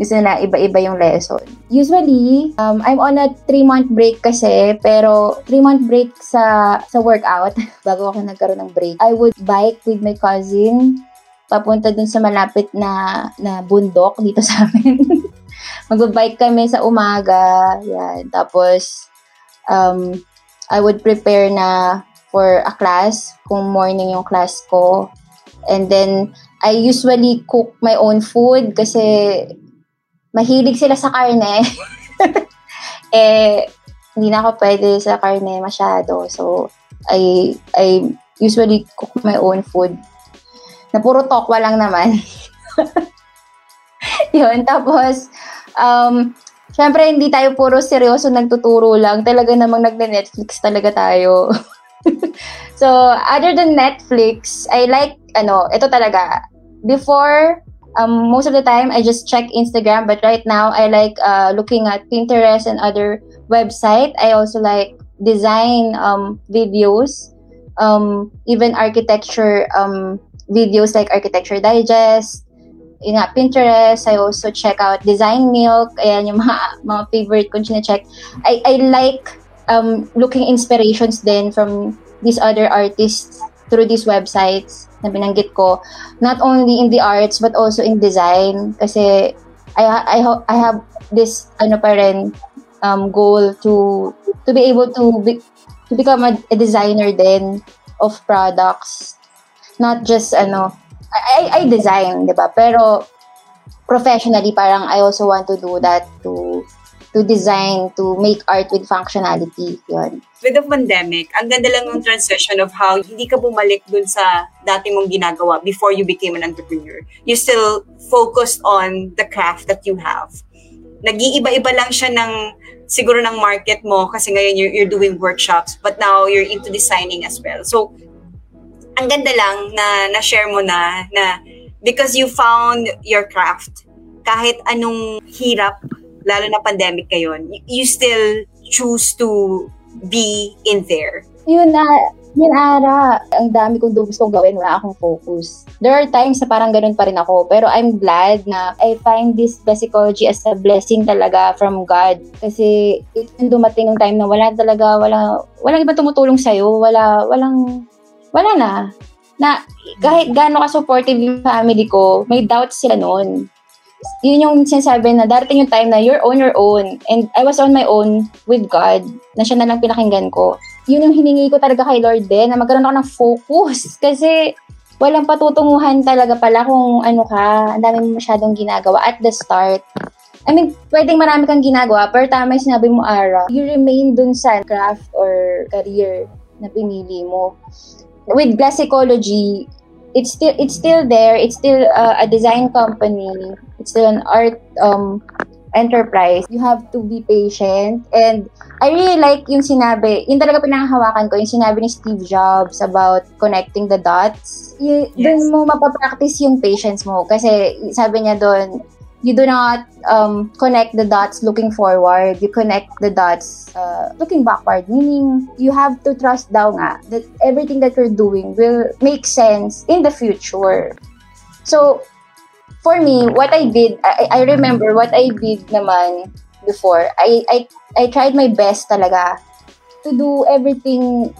gusto nila iba-iba yung lesson. Usually, um, I'm on a 3-month break kasi, pero 3-month break sa sa workout, bago ako nagkaroon ng break. I would bike with my cousin, papunta dun sa malapit na, na bundok dito sa amin. Magbabike kami sa umaga, yan. Tapos, um, I would prepare na for a class, kung morning yung class ko. And then, I usually cook my own food kasi mahilig sila sa karne. eh, hindi na ako pwede sa karne masyado. So, I, I usually cook my own food. Na puro tokwa lang naman. Yun. Tapos, um, syempre, hindi tayo puro seryoso nagtuturo lang. Talaga namang nagne-Netflix talaga tayo. so, other than Netflix, I like, ano, ito talaga, before um, most of the time I just check Instagram, but right now I like uh, looking at Pinterest and other website. I also like design um, videos, um, even architecture um, videos like Architecture Digest. Yun nga, Pinterest. I also check out Design Milk. Ayan yung mga, mga favorite ko check. I, I like um, looking inspirations then from these other artists through these websites na binanggit ko, not only in the arts but also in design. Kasi I I I have this ano pa rin um, goal to to be able to be, to become a, a designer then of products. Not just ano I I design 'di ba? Pero professionally parang I also want to do that to to design, to make art with functionality. Yun. With the pandemic, ang ganda lang ng transition of how hindi ka bumalik dun sa dati mong ginagawa before you became an entrepreneur. You still focused on the craft that you have. Nag-iiba-iba lang siya ng siguro ng market mo kasi ngayon you're, you're doing workshops but now you're into designing as well. So, ang ganda lang na na-share mo na na because you found your craft kahit anong hirap lalo na pandemic ngayon, you still choose to be in there? Yun na, yun ara, ang dami kong gustong gawin, wala akong focus. There are times na parang ganun pa rin ako, pero I'm glad na I find this psychology as a blessing talaga from God. Kasi it dumating ng time na wala talaga, wala, walang ibang tumutulong sa'yo, wala, walang, wala na. Na kahit gaano ka-supportive yung family ko, may doubts sila noon yun yung sinasabi na darating yung time na you're on your own. And I was on my own with God, na siya na lang pinakinggan ko. Yun yung hiningi ko talaga kay Lord din, na magkaroon ako ng focus. Kasi walang patutunguhan talaga pala kung ano ka, ang dami mo masyadong ginagawa at the start. I mean, pwedeng marami kang ginagawa, pero tama yung sinabi mo, Ara, you remain dun sa craft or career na pinili mo. With glass psychology, it's still it's still there. It's still uh, a design company. It's still an art um, enterprise. You have to be patient. And I really like yung sinabi, yung talaga pinanghawakan ko, yung sinabi ni Steve Jobs about connecting the dots. Y- yes. Doon mo mapapractice yung patience mo. Kasi sabi niya doon, you do not um, connect the dots looking forward. You connect the dots uh, looking backward. Meaning, you have to trust daw nga that everything that you're doing will make sense in the future. So, for me, what I did, I, I remember what I did naman before. I, I, I tried my best talaga to do everything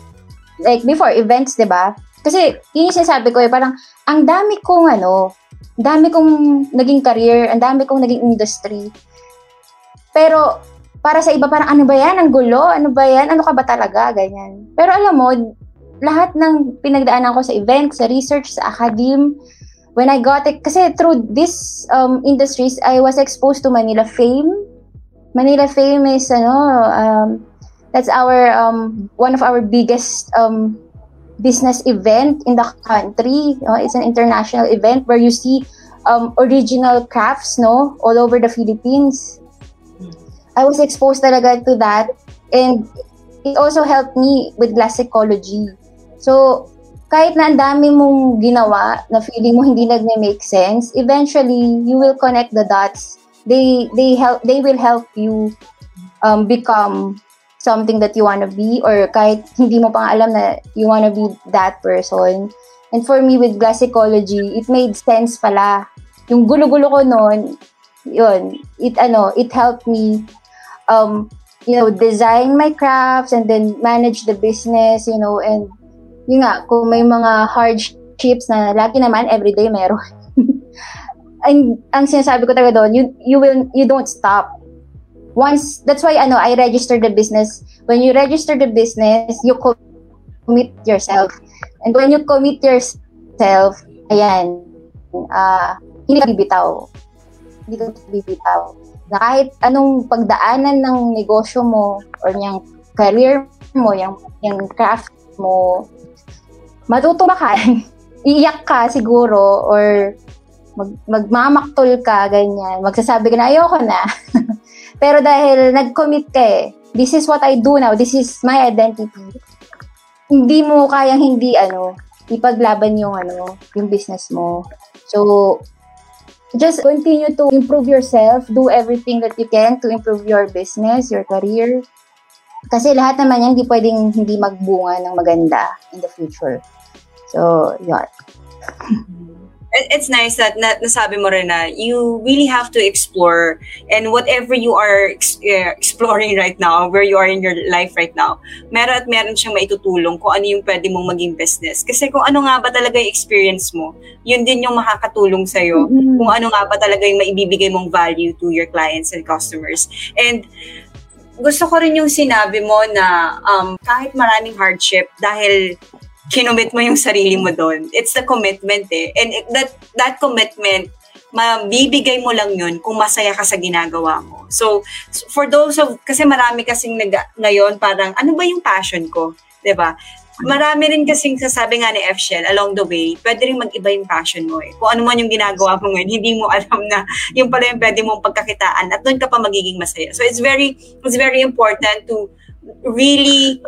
like before events, 'di ba? Kasi yun yung sinasabi ko eh, parang ang dami kong ano, dami kong naging career, ang dami kong naging industry. Pero, para sa iba, parang ano ba yan? Ang gulo? Ano ba yan? Ano ka ba talaga? Ganyan. Pero alam mo, lahat ng pinagdaanan ko sa event, sa research, sa academe, when I got it, kasi through this um, industries, I was exposed to Manila Fame. Manila Fame is, ano, um, that's our, um, one of our biggest um, business event in the country. No? It's an international event where you see um, original crafts no all over the Philippines. I was exposed talaga to that. And it also helped me with glass psychology. So, kahit na ang dami mong ginawa na feeling mo hindi nagme-make sense, eventually you will connect the dots. They they help they will help you um, become something that you want to be or kahit hindi mo pang alam na you want to be that person. And for me with glass psychology, it made sense pala. Yung gulo-gulo ko noon, yun, it ano, it helped me um you know, design my crafts and then manage the business, you know, and yun nga, kung may mga hardships na lagi naman, everyday meron. ang, ang sinasabi ko talaga doon, you, you will, you don't stop. Once, that's why, ano, I register the business. When you register the business, you commit yourself. And when you commit yourself, ayan, uh, hindi ka bibitaw. Hindi ka bibitaw. Na kahit anong pagdaanan ng negosyo mo or yung career mo, yung, yung craft mo, matutuwa ka, iiyak ka siguro, or mag, magmamaktol ka, ganyan. Magsasabi ka na, ayoko na. Pero dahil nag-commit ka eh, this is what I do now, this is my identity. Hindi mo kayang hindi, ano, ipaglaban yung, ano, yung business mo. So, just continue to improve yourself, do everything that you can to improve your business, your career. Kasi lahat naman yan, hindi pwedeng hindi magbunga ng maganda in the future. So, yun. It's nice that na, nasabi mo rin na you really have to explore and whatever you are ex- uh, exploring right now, where you are in your life right now, meron at meron siyang maitutulong kung ano yung pwede mong maging business. Kasi kung ano nga ba talaga yung experience mo, yun din yung makakatulong sa'yo. Mm-hmm. Kung ano nga ba talaga yung maibibigay mong value to your clients and customers. And gusto ko rin yung sinabi mo na um, kahit maraming hardship, dahil kinomit mo yung sarili mo doon. It's the commitment eh. And that, that commitment, mabibigay mo lang yun kung masaya ka sa ginagawa mo. So, for those of, kasi marami kasing nag, ngayon parang, ano ba yung passion ko? ba diba? Marami rin kasing sasabi nga ni F. Shell, along the way, pwede rin mag-iba yung passion mo eh. Kung ano man yung ginagawa mo ngayon, hindi mo alam na yung pala yung pwede mong pagkakitaan at doon ka pa magiging masaya. So it's very, it's very important to really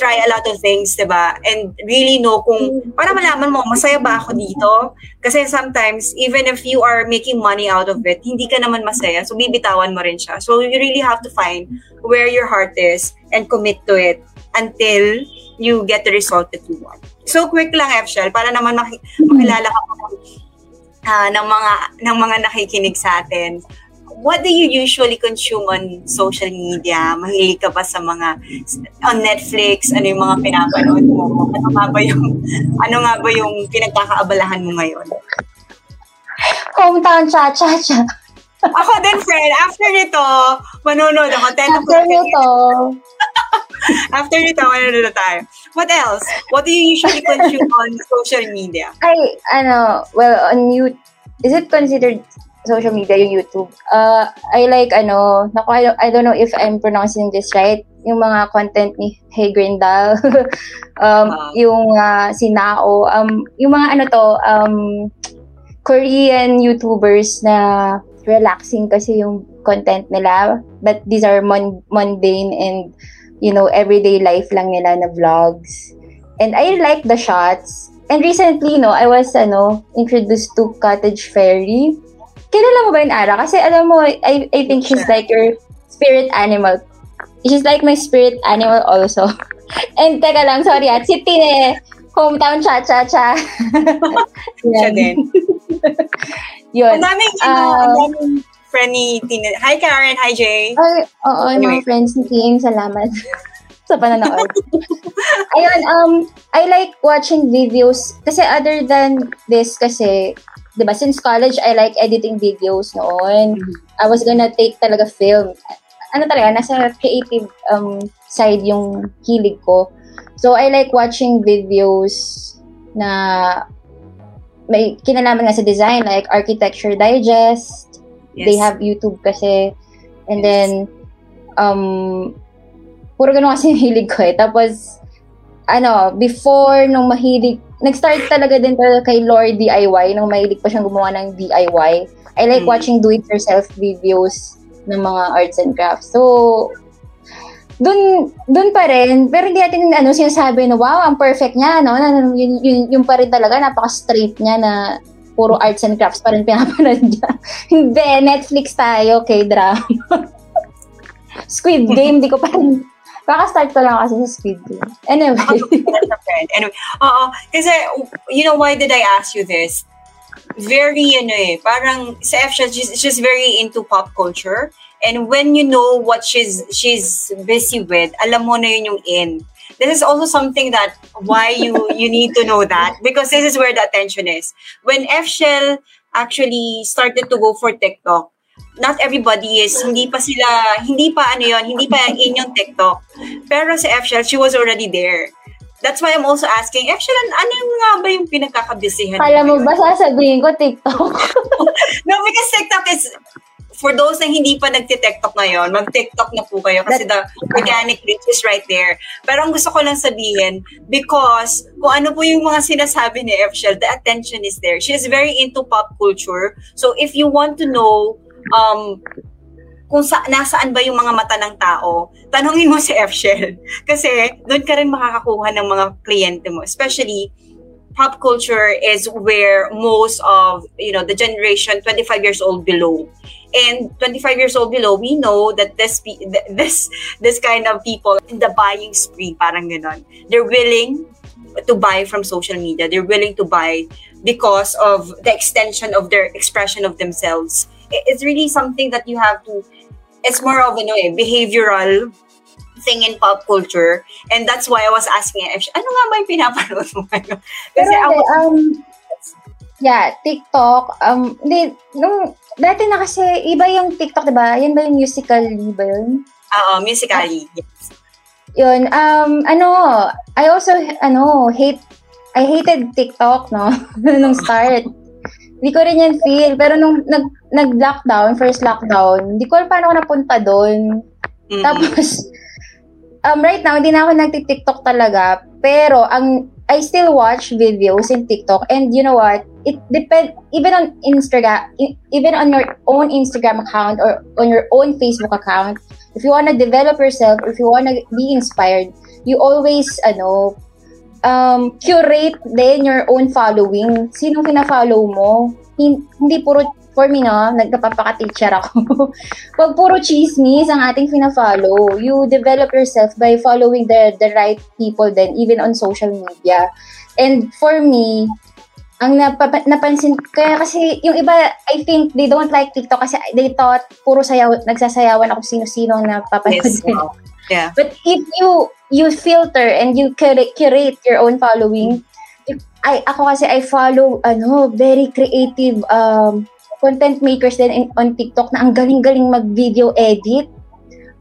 try a lot of things, 'di ba? And really know kung para malaman mo masaya ba ako dito? Kasi sometimes even if you are making money out of it, hindi ka naman masaya. So bibitawan mo rin siya. So you really have to find where your heart is and commit to it until you get the result that you want. So quick lang, Efshel, para naman maki- makilala ka uh, ng mga ng mga nakikinig sa atin what do you usually consume on social media? Mahilig ka ba sa mga on Netflix? Ano yung mga pinapanood mo? Ano nga ba yung ano nga ba yung pinagkakaabalahan mo ngayon? Hometown cha-cha-cha. ako din, friend. After nito, manonood ako. After nito. After nito, manonood na tayo. What else? What do you usually consume on social media? Ay, ano, well, on you, is it considered social media, yung YouTube. Uh, I like, ano, naku, I, don't, I don't know if I'm pronouncing this right, yung mga content ni Hey Grindal, um, uh, yung uh, si Nao, um, yung mga ano to, um, Korean YouTubers na relaxing kasi yung content nila, but these are mon- mundane and, you know, everyday life lang nila na vlogs. And I like the shots. And recently, no, I was, ano, introduced to Cottage Fairy Kilala mo ba yung Ara? Kasi alam mo, I, I think she's like your spirit animal. She's like my spirit animal also. And teka lang, sorry at si Tine, hometown cha-cha-cha. Siya din. Yun. Ang daming, uh, ano, ang daming friend ni Tine. Hi Karen, hi Jay. Ay, oo, anyway. mga friends ni Tine, salamat sa pananood. Ayun, um, I like watching videos kasi other than this kasi 'di ba, since college, I like editing videos noon. Mm-hmm. I was gonna take talaga film. Ano talaga, nasa creative um, side yung hilig ko. So, I like watching videos na may kinalaman nga sa design, like Architecture Digest. Yes. They have YouTube kasi. And yes. then, um, puro ganun kasi yung hilig ko eh. Tapos, ano, before nung mahilig nag-start talaga din talaga kay Lord DIY nung mahilig pa siyang gumawa ng DIY. I like mm. watching do-it-yourself videos ng mga arts and crafts. So, dun, dun pa rin, pero hindi natin ano, sinasabi na, wow, ang perfect niya, no? Na, yun, yun, yung pa rin talaga, napaka-straight niya na puro arts and crafts pa rin pinapanood niya. hindi, Netflix tayo, K-drama. Squid Game, di ko pa rin, Kaka-start ko lang kasi sa Squid Game. Anyway. anyway, oo. Kasi, you know, why did I ask you this? Very, ano eh, parang sa F she's, she's very into pop culture. And when you know what she's she's busy with, alam mo na yun yung in. This is also something that why you you need to know that because this is where the attention is. When F Shell actually started to go for TikTok, not everybody is hindi pa sila hindi pa ano yon hindi pa in yung TikTok. Pero sa F Shell, she was already there. That's why I'm also asking, F Shell, ano nga ba yung pinagkakabisihan? Kala mo ba sasabihin ko TikTok? no, because TikTok is for those na hindi pa nagti-TikTok ngayon, mag-TikTok na po kayo kasi the organic reach is right there. Pero ang gusto ko lang sabihin, because kung ano po yung mga sinasabi ni F. Shell, the attention is there. She is very into pop culture. So if you want to know um, kung sa, nasaan ba yung mga mata ng tao, tanongin mo si F. Shell. Kasi doon ka rin makakakuha ng mga kliyente mo. Especially, pop culture is where most of, you know, the generation 25 years old below and 25 years old below, we know that this this this kind of people in the buying spree, parang ganon. They're willing to buy from social media. They're willing to buy because of the extension of their expression of themselves. It's really something that you have to. It's more of ano eh, behavioral thing in pop culture. And that's why I was asking, ano nga ba yung pinapanood mo ngayon? Kasi Pero, ako, um, yeah, TikTok, um, hindi, nung Dati na kasi, iba yung TikTok, di ba? Yan ba yung Musical.ly ba yun? Oo, Musical.ly. Yes. Yun, um, ano, I also, ano, hate, I hated TikTok, no? nung start. Hindi ko rin yan feel. Pero nung nag, nag-lockdown, first lockdown, hindi ko alam paano ako napunta doon. Mm-hmm. Tapos, um, right now, hindi na ako nagti-TikTok talaga. Pero, ang I still watch videos in TikTok, and you know what? It depend even on Instagram, even on your own Instagram account or on your own Facebook account. If you wanna develop yourself, if you wanna be inspired, you always ano um, curate din your own following. Sino kina-follow mo? Hindi puro for me, no, nagkapapaka-teacher ako. Pag puro chismis ang ating fina-follow, you develop yourself by following the, the right people then, even on social media. And for me, ang napap- napansin, kaya kasi yung iba, I think they don't like TikTok kasi they thought puro sayaw, nagsasayawan ako sino-sino na papanood yes, wow. Yeah. But if you you filter and you curate, curate your own following, I ako kasi I follow ano very creative um content makers din in, on TikTok na ang galing-galing mag-video edit.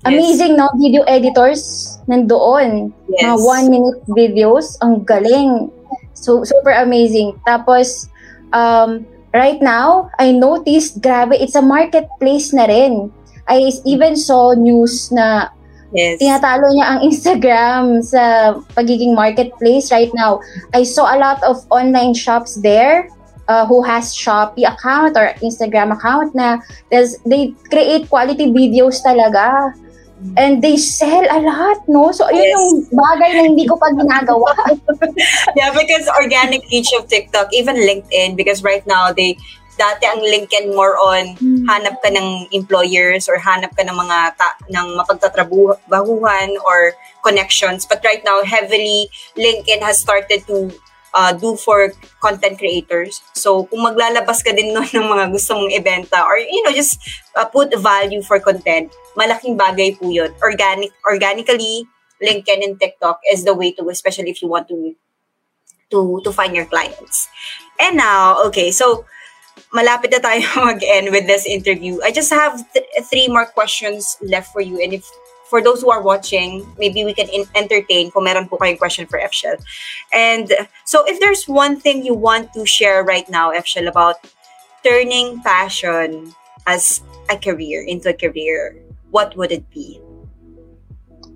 Amazing, yes. no? Video editors nandoon. Yes. Mga one-minute videos. Ang galing. So, super amazing. Tapos, um, right now, I noticed, grabe, it's a marketplace na rin. I even saw news na Yes. Tinatalo niya ang Instagram sa pagiging marketplace right now. I saw a lot of online shops there uh, who has Shopee account or Instagram account na they create quality videos talaga. And they sell a lot, no? So, yun yes. yung bagay na hindi ko pa ginagawa. yeah, because organic reach of TikTok, even LinkedIn, because right now, they dati ang LinkedIn more on hmm. hanap ka ng employers or hanap ka ng mga ta- ng mapagtatrabahuhan or connections. But right now, heavily, LinkedIn has started to uh, do for content creators. So, kung maglalabas ka din nun ng mga gusto mong ibenta or, you know, just uh, put value for content, malaking bagay po yun. Organic, organically, LinkedIn and TikTok is the way to go, especially if you want to to to find your clients. And now, okay, so malapit na tayo mag-end with this interview. I just have th- three more questions left for you. And if for those who are watching, maybe we can in- entertain kung meron po kayong question for FShell. And so if there's one thing you want to share right now, FShell, about turning passion as a career into a career, what would it be?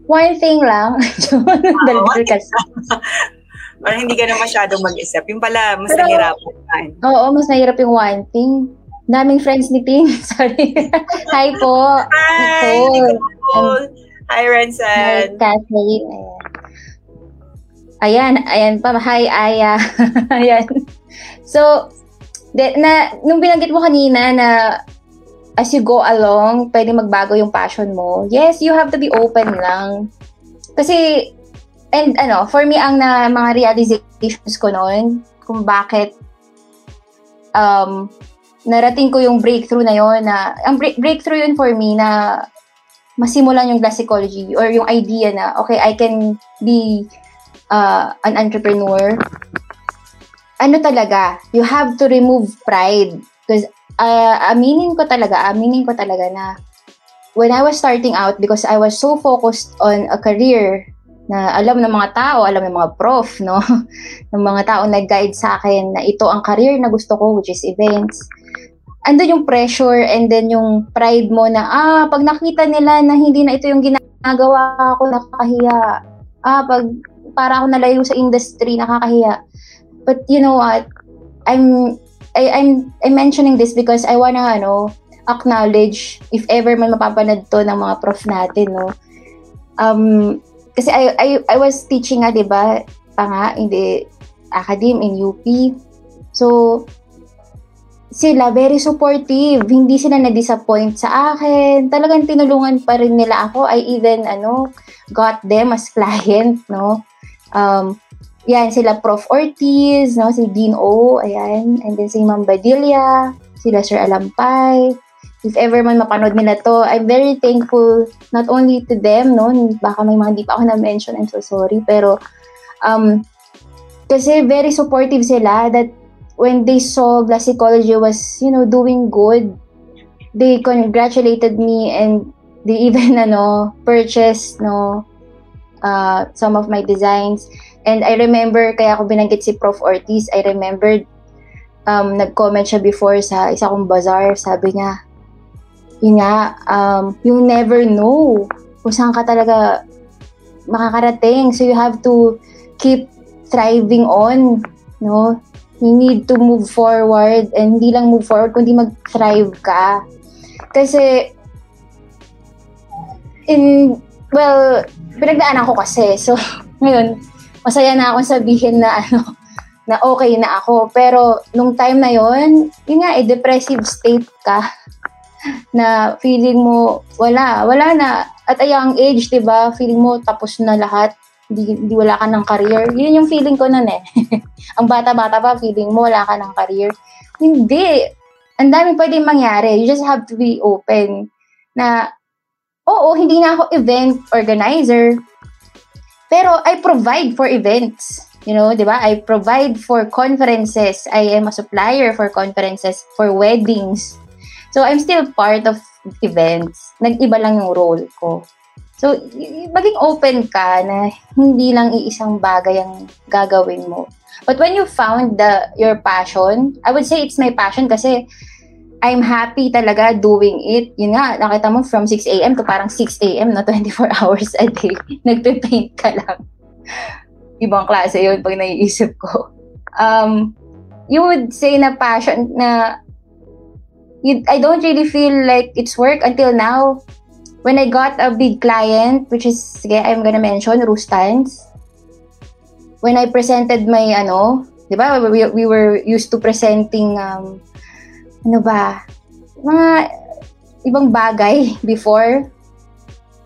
One thing lang. Kasi. Parang hindi ka na masyadong mag-isip. Yung pala, mas Pero, nahirapan. Oo, mas nahirap yung one thing. Daming friends ni Tim. Sorry. Hi po. Hi, Nicole. Nicole. Hi, Rensen. Hi, Kathleen. Ayan. Ayan, pa. Hi, Aya. ayan. So, de, na, nung binanggit mo kanina na as you go along, pwede magbago yung passion mo. Yes, you have to be open lang. Kasi, and ano, for me, ang na mga realizations ko noon, kung bakit um, narating ko yung breakthrough na yon na ang break- breakthrough yun for me na masimulan yung glass psychology or yung idea na okay I can be uh, an entrepreneur. Ano talaga you have to remove pride. Because uh, aminin ko talaga aminin ko talaga na when I was starting out because I was so focused on a career na alam ng mga tao, alam ng mga prof, no? ng mga tao nag-guide sa akin na ito ang career na gusto ko, which is events andun yung pressure and then yung pride mo na, ah, pag nakita nila na hindi na ito yung ginagawa ko, nakakahiya. Ah, pag para ako nalayo sa industry, nakakahiya. But you know what? I'm I, I'm I'm mentioning this because I wanna ano acknowledge if ever man mapapanood to ng mga prof natin no. Um kasi I I I was teaching nga 'di ba pa nga in the academy in UP. So sila very supportive. Hindi sila na-disappoint sa akin. Talagang tinulungan pa rin nila ako. I even ano got them as client, no. Um yan sila Prof Ortiz, no, si Dean O, ayan, and then si Ma'am Badilla, sila Sir Alampay. If ever man mapanood nila to, I'm very thankful not only to them, no, baka may mga di pa ako na-mention, I'm so sorry, pero um, kasi very supportive sila that when they saw Glass Ecology was, you know, doing good, they congratulated me and they even, ano, purchased, no, uh, some of my designs. And I remember, kaya ako binanggit si Prof. Ortiz, I remembered, um, nag-comment siya before sa isa kong bazaar, sabi niya, yun nga, um, you never know kung saan ka talaga makakarating. So you have to keep thriving on, no? you need to move forward and hindi lang move forward kundi mag-thrive ka. Kasi in well, pinagdaanan ko kasi. So, ngayon, masaya na akong sabihin na ano, na okay na ako. Pero nung time na yon, yun nga, eh, depressive state ka na feeling mo wala, wala na. At a young age, 'di ba? Feeling mo tapos na lahat di, di wala ka ng career. Yun yung feeling ko nun eh. Ang bata-bata pa, feeling mo wala ka ng career. Hindi. Ang daming pwedeng mangyari. You just have to be open na, oo, hindi na ako event organizer, pero I provide for events. You know, di ba? I provide for conferences. I am a supplier for conferences, for weddings. So, I'm still part of events. Nag-iba lang yung role ko. So, maging open ka na hindi lang iisang bagay ang gagawin mo. But when you found the your passion, I would say it's my passion kasi I'm happy talaga doing it. Yun nga, nakita mo from 6 a.m. to parang 6 a.m. na 24 hours a day. Nagpe-paint ka lang. Ibang klase yun pag naiisip ko. Um, you would say na passion na you, I don't really feel like it's work until now when I got a big client, which is, sige, I'm gonna mention, Rustans, when I presented my, ano, di ba, we, we were used to presenting, um, ano ba, mga ibang bagay before.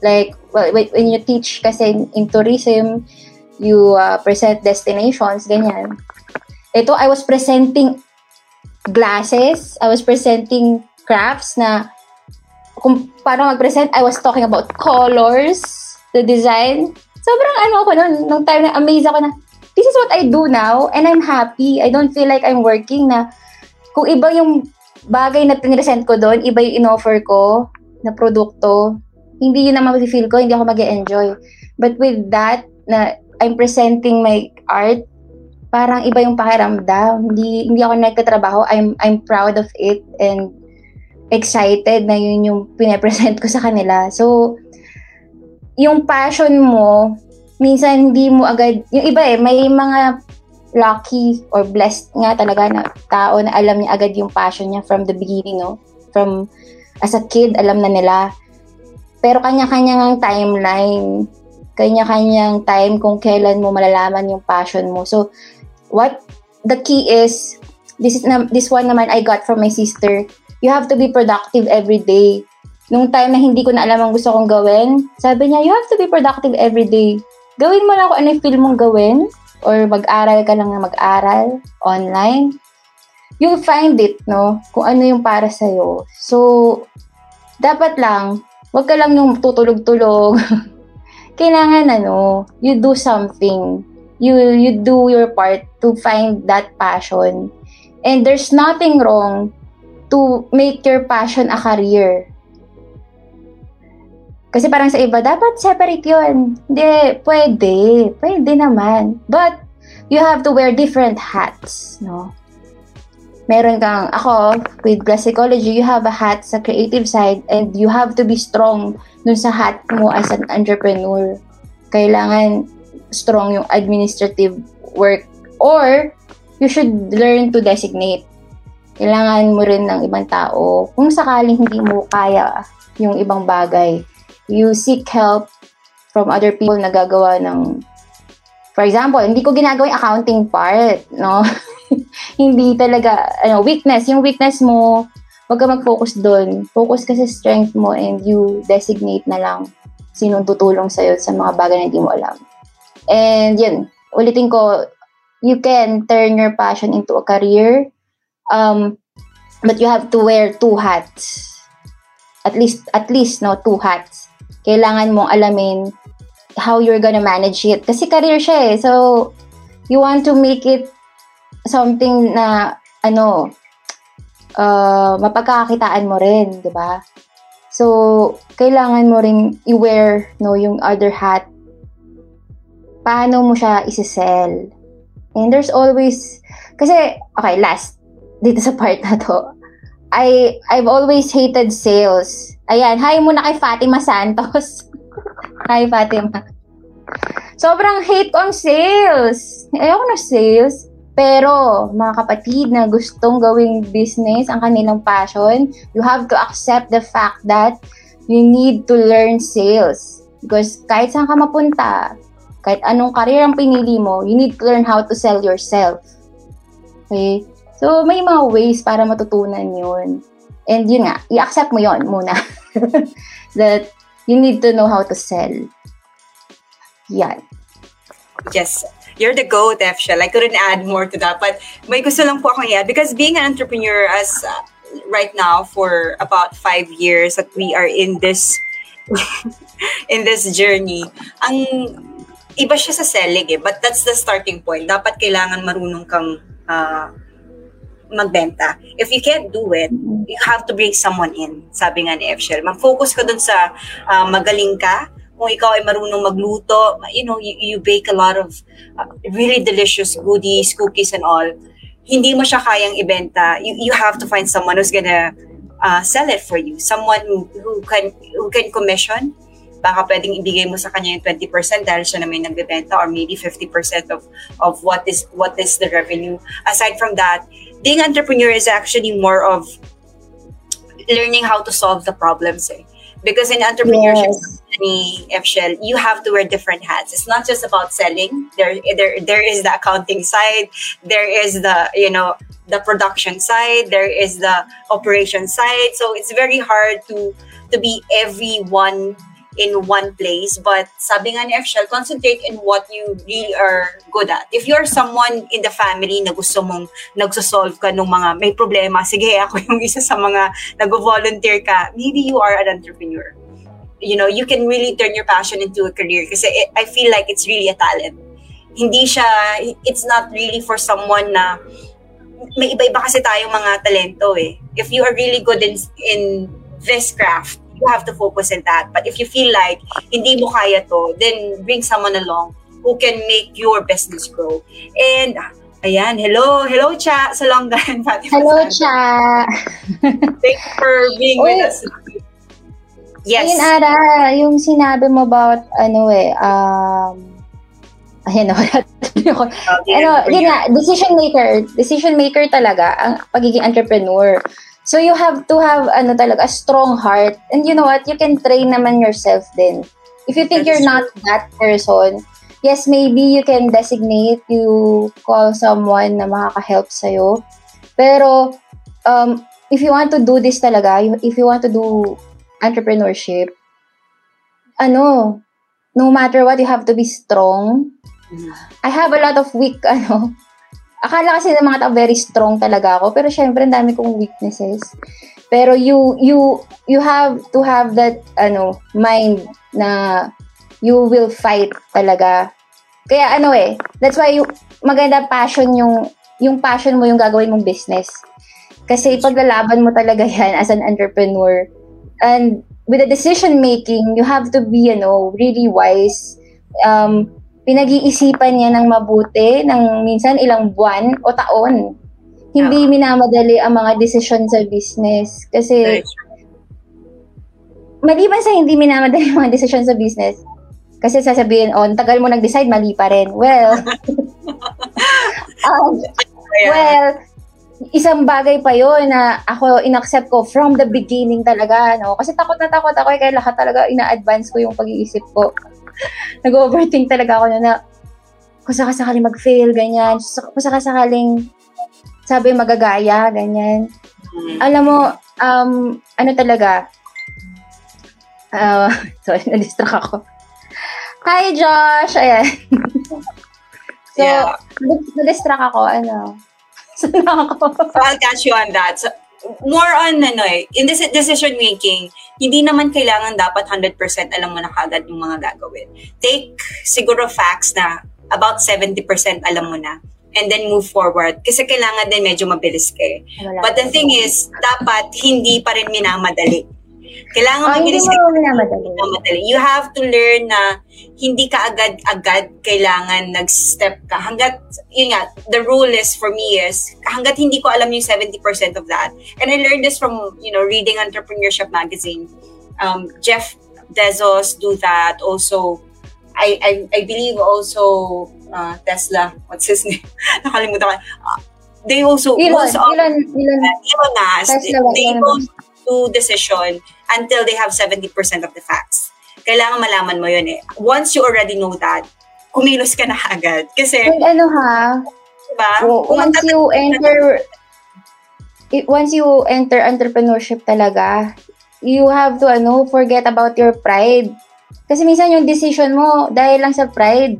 Like, well, when you teach kasi in, tourism, you uh, present destinations, ganyan. Ito, I was presenting glasses, I was presenting crafts na kung paano mag-present, I was talking about colors, the design. Sobrang ano ako noon, nung time na amazed ako na, this is what I do now and I'm happy. I don't feel like I'm working na kung iba yung bagay na pinresent ko doon, iba yung in-offer ko na produkto, hindi yun naman feel ko, hindi ako mag enjoy But with that, na I'm presenting my art, parang iba yung pakiramdam. Hindi, hindi ako nagtatrabaho. I'm, I'm proud of it and excited na yun yung pinapresent ko sa kanila. So, yung passion mo, minsan hindi mo agad, yung iba eh, may mga lucky or blessed nga talaga na tao na alam niya agad yung passion niya from the beginning, no? From as a kid, alam na nila. Pero kanya-kanyang timeline, kanya-kanyang time kung kailan mo malalaman yung passion mo. So, what the key is, this is na, this one naman I got from my sister. You have to be productive every day. Nung time na hindi ko na alam ang gusto kong gawin, sabi niya, you have to be productive every day. Gawin mo lang kung ano yung feel mong gawin or mag-aral ka lang na mag-aral online, you'll find it, no? Kung ano yung para sa'yo. So, dapat lang, wag ka lang yung tutulog-tulog. Kailangan, ano, you do something. You, you do your part to find that passion. And there's nothing wrong to make your passion a career. Kasi parang sa iba, dapat separate yun. Hindi, pwede. Pwede naman. But, you have to wear different hats, no? Meron kang, ako, with glass psychology, you have a hat sa creative side and you have to be strong dun sa hat mo as an entrepreneur. Kailangan strong yung administrative work or you should learn to designate. Kailangan mo rin ng ibang tao kung sakaling hindi mo kaya yung ibang bagay you seek help from other people na gagawa ng For example, hindi ko ginagawa yung accounting part, no? hindi talaga, ano, weakness. Yung weakness mo, wag ka mag-focus doon. Focus ka sa strength mo and you designate na lang sinong tutulong sa'yo sa mga bagay na hindi mo alam. And yun, ulitin ko, you can turn your passion into a career, um, but you have to wear two hats. At least, at least, no, two hats kailangan mong alamin how you're gonna manage it. Kasi career siya eh. So, you want to make it something na, ano, uh, mapagkakakitaan mo rin, di ba? So, kailangan mo rin i-wear no, yung other hat. Paano mo siya isi-sell? And there's always, kasi, okay, last, dito sa part na to, I, I've always hated sales Ayan, hi muna kay Fatima Santos. hi, Fatima. Sobrang hate ko ang sales. Ayoko na sales. Pero, mga kapatid na gustong gawing business ang kanilang passion, you have to accept the fact that you need to learn sales. Because kahit saan ka mapunta, kahit anong career ang pinili mo, you need to learn how to sell yourself. Okay? So, may mga ways para matutunan yun. And yun nga, i-accept mo yon muna. that you need to know how to sell. Yan. Yes. You're the GOAT, Efshel. I couldn't add more to that. But may gusto lang po akong i Because being an entrepreneur as uh, right now for about five years that we are in this in this journey, ang iba siya sa selling eh. But that's the starting point. Dapat kailangan marunong kang uh, magbenta. If you can't do it, you have to bring someone in, sabi nga ni Efshel. Mag-focus ka dun sa uh, magaling ka, kung ikaw ay marunong magluto, you know, you, you bake a lot of uh, really delicious goodies, cookies and all, hindi mo siya kayang ibenta. You, you have to find someone who's gonna uh, sell it for you. Someone who can who can commission. Baka pwedeng ibigay mo sa kanya yung 20% dahil siya na may nagbebenta or maybe 50% of of what is what is the revenue. Aside from that, being entrepreneur is actually more of learning how to solve the problems. Eh? Because in entrepreneurship, yes. you have to wear different hats. It's not just about selling. There, there, there is the accounting side. There is the, you know, the production side. There is the operation side. So it's very hard to to be everyone in one place. But sabi nga ni Efshel, concentrate in what you really are good at. If you're someone in the family na gusto mong nagsosolve ka ng mga may problema, sige, ako yung isa sa mga nag-volunteer ka, maybe you are an entrepreneur. You know, you can really turn your passion into a career kasi I feel like it's really a talent. Hindi siya, it's not really for someone na may iba-iba kasi tayong mga talento eh. If you are really good in, in this craft, you have to focus on that. But if you feel like hindi mo kaya to, then bring someone along who can make your business grow. And ayan, hello, hello Cha sa Longgan. Hello Cha. Thank you for being Uy, with us. Yes. Ayun, Ara, yung sinabi mo about, ano eh, um, Ayan, wala ako. ano, yun nga, decision maker. Decision maker talaga ang pagiging entrepreneur. So you have to have ano talaga a strong heart. And you know what? You can train naman yourself din. If you think That's you're true. not that person, yes, maybe you can designate, you call someone na makaka-help sa'yo. Pero, um, if you want to do this talaga, if you want to do entrepreneurship, ano, no matter what, you have to be strong. Mm-hmm. I have a lot of weak, ano, akala kasi ng mga tao very strong talaga ako, pero syempre, ang dami kong weaknesses. Pero you, you, you have to have that, ano, mind na you will fight talaga. Kaya ano eh, that's why you, maganda passion yung, yung passion mo yung gagawin mong business. Kasi paglalaban mo talaga yan as an entrepreneur. And with the decision making, you have to be, you know, really wise. Um, pinag-iisipan niya ng mabuti ng minsan ilang buwan o taon. Hindi minamadali ang mga desisyon sa business. Kasi, maliban sa hindi minamadali ang mga desisyon sa business, kasi sasabihin, oh, tagal mo nag-decide, mali pa rin. Well, um, well, isang bagay pa yon na ako inaccept ko from the beginning talaga, no? Kasi takot na takot ako, eh, kaya lahat talaga ina-advance ko yung pag-iisip ko. Nag-overthink talaga ako na, na kung sakasakaling mag-fail, ganyan. Kung sakasakaling sabi magagaya, ganyan. Mm. Alam mo, um, ano talaga, uh, sorry, na-distract ako. Hi, Josh! Ayan. so, yeah. na-distract ako, ano, saan ako? so, I'll catch you on that. So, more on ano eh, in this decision making, hindi naman kailangan dapat 100% alam mo na kagad yung mga gagawin. Take siguro facts na about 70% alam mo na and then move forward. Kasi kailangan din medyo mabilis ka eh. But the thing is, dapat hindi pa rin minamadali. Kailangan oh, mabilis hindi mo minamadali. minamadali. You have to learn na hindi ka agad-agad kailangan nag-step ka. Hanggat, yun nga, the rule is for me is, hanggat hindi ko alam yung 70% of that. And I learned this from, you know, reading Entrepreneurship Magazine. Um, Jeff Bezos do that. Also, I, I, I believe also uh, Tesla, what's his name? Nakalimutan ko. Uh, they also, Elon, of, Elon, Elon, Elon Musk, Tesla, they Elon. don't do decision until they have 70% of the facts kailangan malaman mo yun eh. Once you already know that, kumilos ka na agad. Kasi, And ano ha, diba? once you enter, it, once you enter entrepreneurship talaga, you have to ano, forget about your pride. Kasi minsan yung decision mo dahil lang sa pride.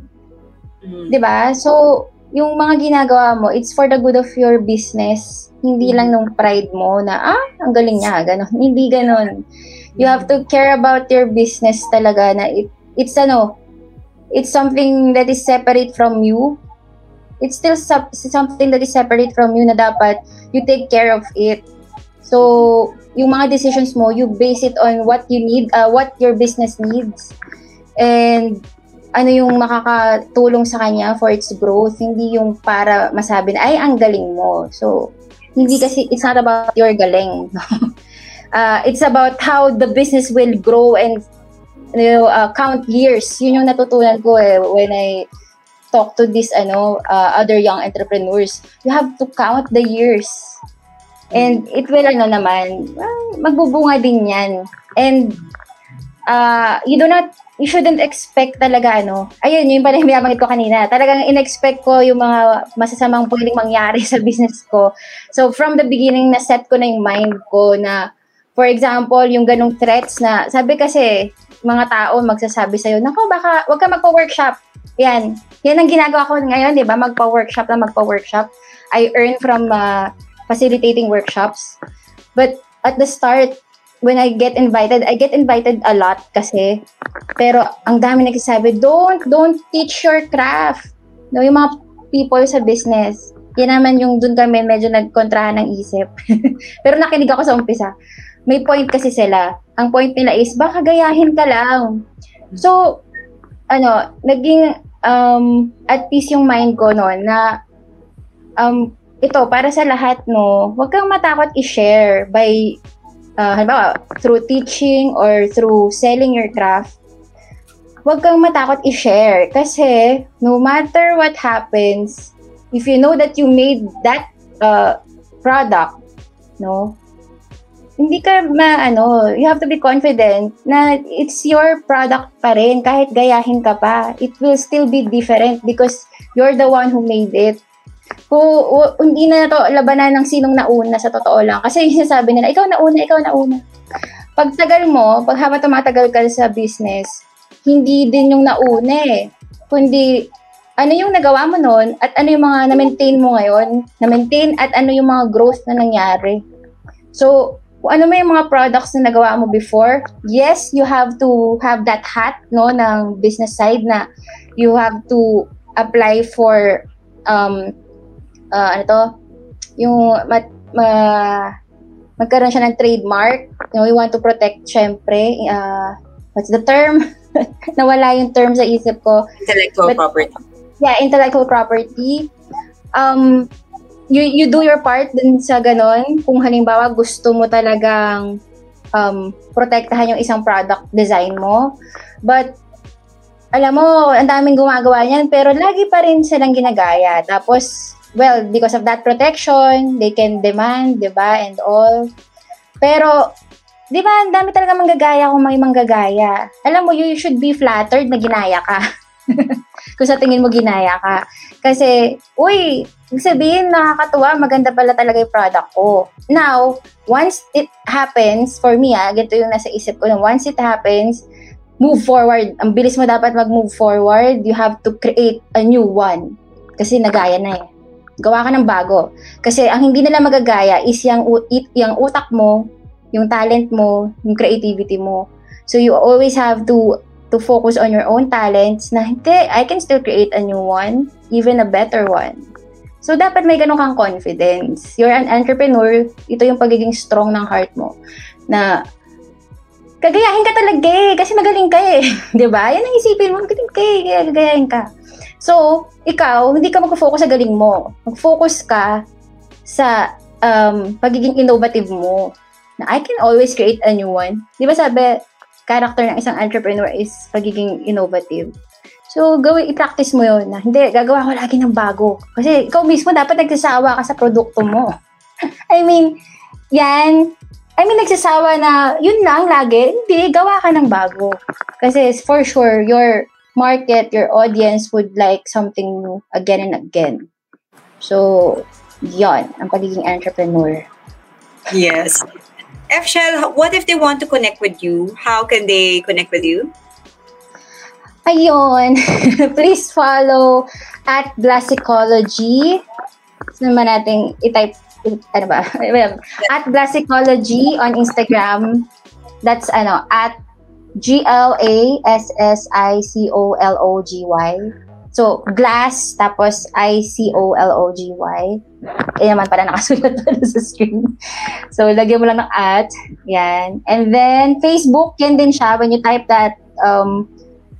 Mm. 'Di ba? So, yung mga ginagawa mo, it's for the good of your business. Hindi lang nung pride mo na, ah, ang galing niya, ganun. Hindi ganun you have to care about your business talaga na it, it's ano, it's something that is separate from you. It's still sub- something that is separate from you na dapat you take care of it. So, yung mga decisions mo, you base it on what you need, uh, what your business needs. And ano yung makakatulong sa kanya for its growth, hindi yung para masabi na, ay, ang galing mo. So, hindi kasi, it's not about your galing. uh, it's about how the business will grow and you know, uh, count years. Yun yung natutunan ko eh when I talk to these ano uh, other young entrepreneurs. You have to count the years. And it will ano naman, uh, magbubunga din yan. And uh, you do not you shouldn't expect talaga ano. Ayun, yung pala yung binabanggit ko kanina. Talagang in-expect ko yung mga masasamang pwedeng mangyari sa business ko. So from the beginning na set ko na yung mind ko na For example, yung ganong threats na, sabi kasi, mga tao magsasabi sa'yo, nako, baka, wag ka magpa-workshop. Yan. Yan ang ginagawa ko ngayon, di ba? Magpa-workshop na magpa-workshop. I earn from uh, facilitating workshops. But at the start, when I get invited, I get invited a lot kasi. Pero ang dami nagsasabi, don't, don't teach your craft. No, yung mga people sa business, yan naman yung dun kami medyo nagkontrahan ng isip. Pero nakinig ako sa umpisa may point kasi sila. Ang point nila is, baka gayahin ka lang. So, ano, naging um, at peace yung mind ko noon na um, ito, para sa lahat, no, huwag kang matakot i-share by, uh, halimbawa, through teaching or through selling your craft. huwag kang matakot i-share. Kasi, no matter what happens, if you know that you made that uh, product, no, hindi ka ma, ano, you have to be confident na it's your product pa rin, kahit gayahin ka pa. It will still be different because you're the one who made it. Kung hindi na to labanan ng sinong nauna sa totoo lang. Kasi yung sinasabi nila, ikaw nauna, ikaw nauna. Pag tagal mo, pag habang tumatagal ka sa business, hindi din yung nauna eh. Kundi, ano yung nagawa mo noon at ano yung mga na-maintain mo ngayon, na-maintain at ano yung mga growth na nangyari. So, ano may mga products na nagawa mo before, yes, you have to have that hat no ng business side na you have to apply for um uh, ano to, yung mat, ma, magkaroon siya ng trademark. You know, we want to protect syempre uh, what's the term? Nawala yung term sa isip ko. Intellectual But, property. Yeah, intellectual property. Um, you, you do your part din sa ganon. Kung halimbawa gusto mo talagang um, protektahan yung isang product design mo. But, alam mo, ang daming gumagawa niyan, pero lagi pa rin silang ginagaya. Tapos, well, because of that protection, they can demand, di ba, and all. Pero, di ba, ang dami talaga manggagaya kung may manggagaya. Alam mo, you should be flattered na ginaya ka. kung sa tingin mo ginaya ka. Kasi, uy, sabihin, nakakatuwa, maganda pala talaga yung product ko. Now, once it happens, for me ah, ganito yung nasa isip ko, once it happens, move forward. Ang bilis mo dapat mag-move forward. You have to create a new one. Kasi nagaya na eh. Gawa ka ng bago. Kasi ang hindi nila magagaya is yung, yung utak mo, yung talent mo, yung creativity mo. So you always have to to focus on your own talents na hindi, I can still create a new one, even a better one. So, dapat may ganun kang confidence. You're an entrepreneur, ito yung pagiging strong ng heart mo. Na, kagayahin ka talaga eh, kasi magaling ka eh. ba diba? Yan ang isipin mo, magaling ka eh, kaya gagayahin ka. So, ikaw, hindi ka mag-focus sa galing mo. Mag-focus ka sa um, pagiging innovative mo. Na I can always create a new one. Di ba sabi, character ng isang entrepreneur is pagiging innovative. So, gawin, i-practice mo yun na, hindi, gagawa ko lagi ng bago. Kasi ikaw mismo dapat nagsasawa ka sa produkto mo. I mean, yan, I mean, nagsasawa na, yun lang lagi, hindi, gawa ka ng bago. Kasi for sure, your market, your audience would like something new again and again. So, yon ang pagiging entrepreneur. Yes. F Shell, what if they want to connect with you? How can they connect with you? Ayun. Please follow at Blassicology. So naman natin i-type, ano ba? at Blassicology on Instagram. That's ano, at G-L-A-S-S-I-C-O-L-O-G-Y. So, glass, tapos I-C-O-L-O-G-Y. Eh naman pala nakasulat pala sa screen. So, lagyan mo lang ng at. Yan. And then, Facebook, yan din siya. When you type that um,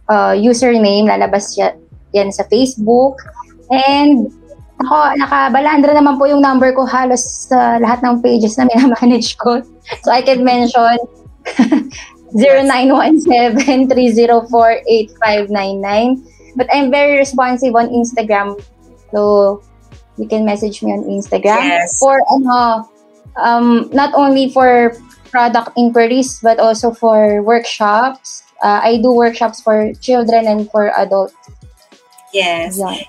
uh, username, lalabas siya, yan sa Facebook. And, ako, nakabalandra naman po yung number ko halos sa lahat ng pages na minamanage ko. So, I can mention 0917-304-8599 But I'm very responsive on Instagram. So, you can message me on Instagram. Yes. For, ano, um, not only for product inquiries, but also for workshops. Uh, I do workshops for children and for adults. Yes. Yeah.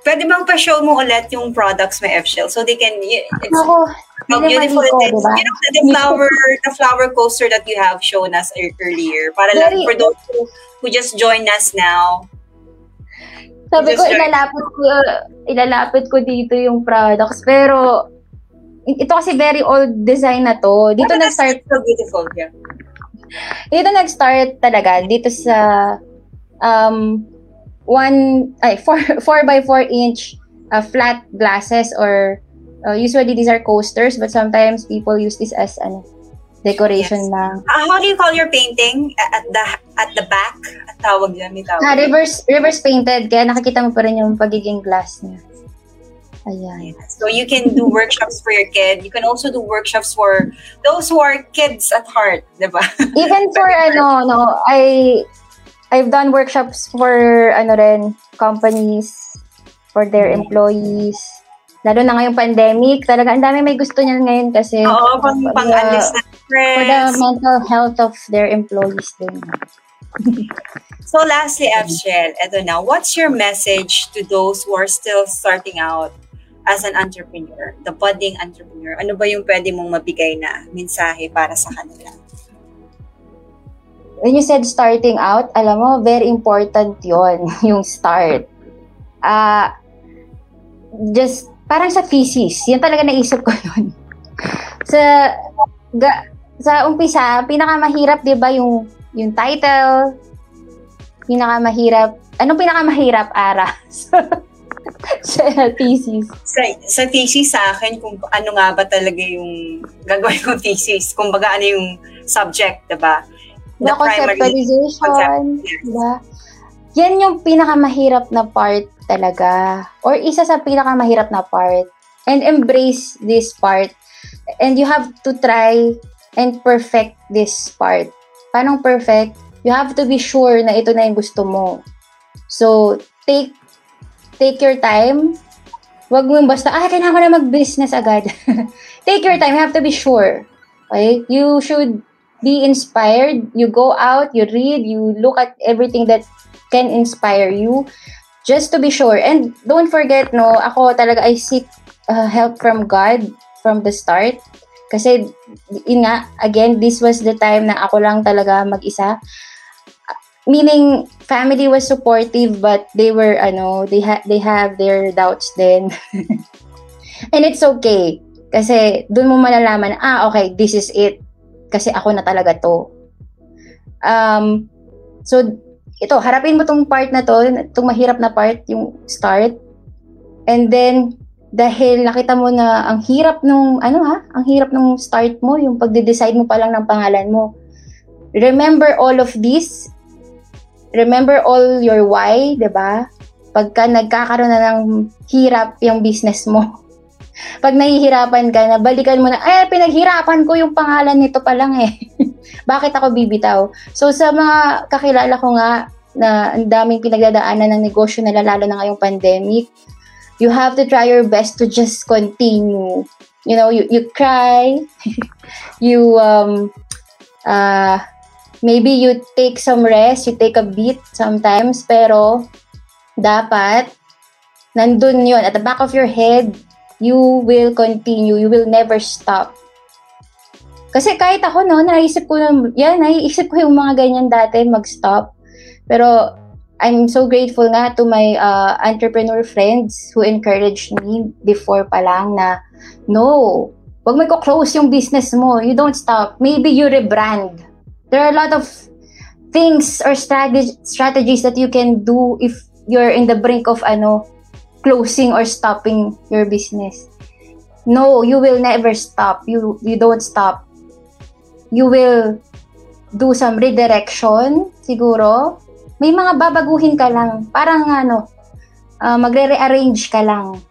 Pwede bang pa-show mo ulit yung products may F-Shell so they can, it's, Ako, how beautiful it is. Diba? You know, the, flower, the flower coaster that you have shown us earlier. Para lang for those who, who just joined us now, sabi ko, ilalapit ko, ilalapit ko dito yung products. Pero, ito kasi very old design na to. Dito But nag-start. So beautiful, yeah. Dito nag-start talaga. Dito sa um, one, ay, 4, 4 by 4 inch uh, flat glasses or uh, usually these are coasters but sometimes people use this as ano, decoration yes. na. Uh, how do you call your painting? At the at the back? At tawag yan, may tawag. Ah, reverse, reverse painted. Kaya nakikita mo pa rin yung pagiging glass niya. Ayan. So you can do workshops for your kid. You can also do workshops for those who are kids at heart, di ba? Even for ano, no, I I've done workshops for ano rin, companies, for their employees. Lalo na ngayong pandemic, talaga ang dami may gusto niyan ngayon kasi Oo, pang, pang uh, na stress. For the mental health of their employees din. so lastly, Abshel, eto na, what's your message to those who are still starting out as an entrepreneur, the budding entrepreneur? Ano ba yung pwede mong mabigay na mensahe para sa kanila? when you said starting out, alam mo, very important yon yung start. Uh, just, parang sa thesis, yan talaga naisip ko yun. sa, ga, sa umpisa, pinakamahirap, di ba, yung, yung title, pinakamahirap, anong pinakamahirap, Ara? sa thesis. Sa, sa thesis sa akin, kung ano nga ba talaga yung gagawin kong thesis, kung baga ano yung subject, diba? the, the conceptualization, diba? Yan yung pinakamahirap na part talaga. Or isa sa pinakamahirap na part. And embrace this part. And you have to try and perfect this part. Paano perfect? You have to be sure na ito na yung gusto mo. So, take take your time. Huwag mo basta, ah, kailangan ko na mag-business agad. take your time. You have to be sure. Okay? You should be inspired. You go out, you read, you look at everything that can inspire you just to be sure. And don't forget, no, ako talaga, I seek uh, help from God from the start. Kasi, yun nga, again, this was the time na ako lang talaga mag-isa. Meaning, family was supportive, but they were, ano, they, ha- they have their doubts then. And it's okay. Kasi, dun mo malalaman, ah, okay, this is it kasi ako na talaga to. Um, so, ito, harapin mo tong part na to, itong mahirap na part, yung start. And then, dahil nakita mo na ang hirap nung, ano ha, ang hirap nung start mo, yung pagde-decide mo pa lang ng pangalan mo. Remember all of this. Remember all your why, ba? Pagka nagkakaroon na ng hirap yung business mo, pag nahihirapan ka na, balikan mo na, eh, pinaghirapan ko yung pangalan nito pa lang eh. Bakit ako bibitaw? So, sa mga kakilala ko nga, na ang daming pinagdadaanan ng negosyo na lalo na ngayong pandemic, you have to try your best to just continue. You know, you, you cry, you, um, uh, maybe you take some rest, you take a beat sometimes, pero dapat, nandun yon at the back of your head, you will continue, you will never stop. Kasi kahit ako, no, naisip ko na, yan, naisip ko yung mga ganyan dati, mag-stop. Pero, I'm so grateful nga to my uh, entrepreneur friends who encouraged me before pa lang na, no, wag mo close yung business mo. You don't stop. Maybe you rebrand. There are a lot of things or strategy, strategies that you can do if you're in the brink of ano closing or stopping your business. No, you will never stop. You you don't stop. You will do some redirection siguro. May mga babaguhin ka lang. Parang ano, uh, magre-rearrange ka lang.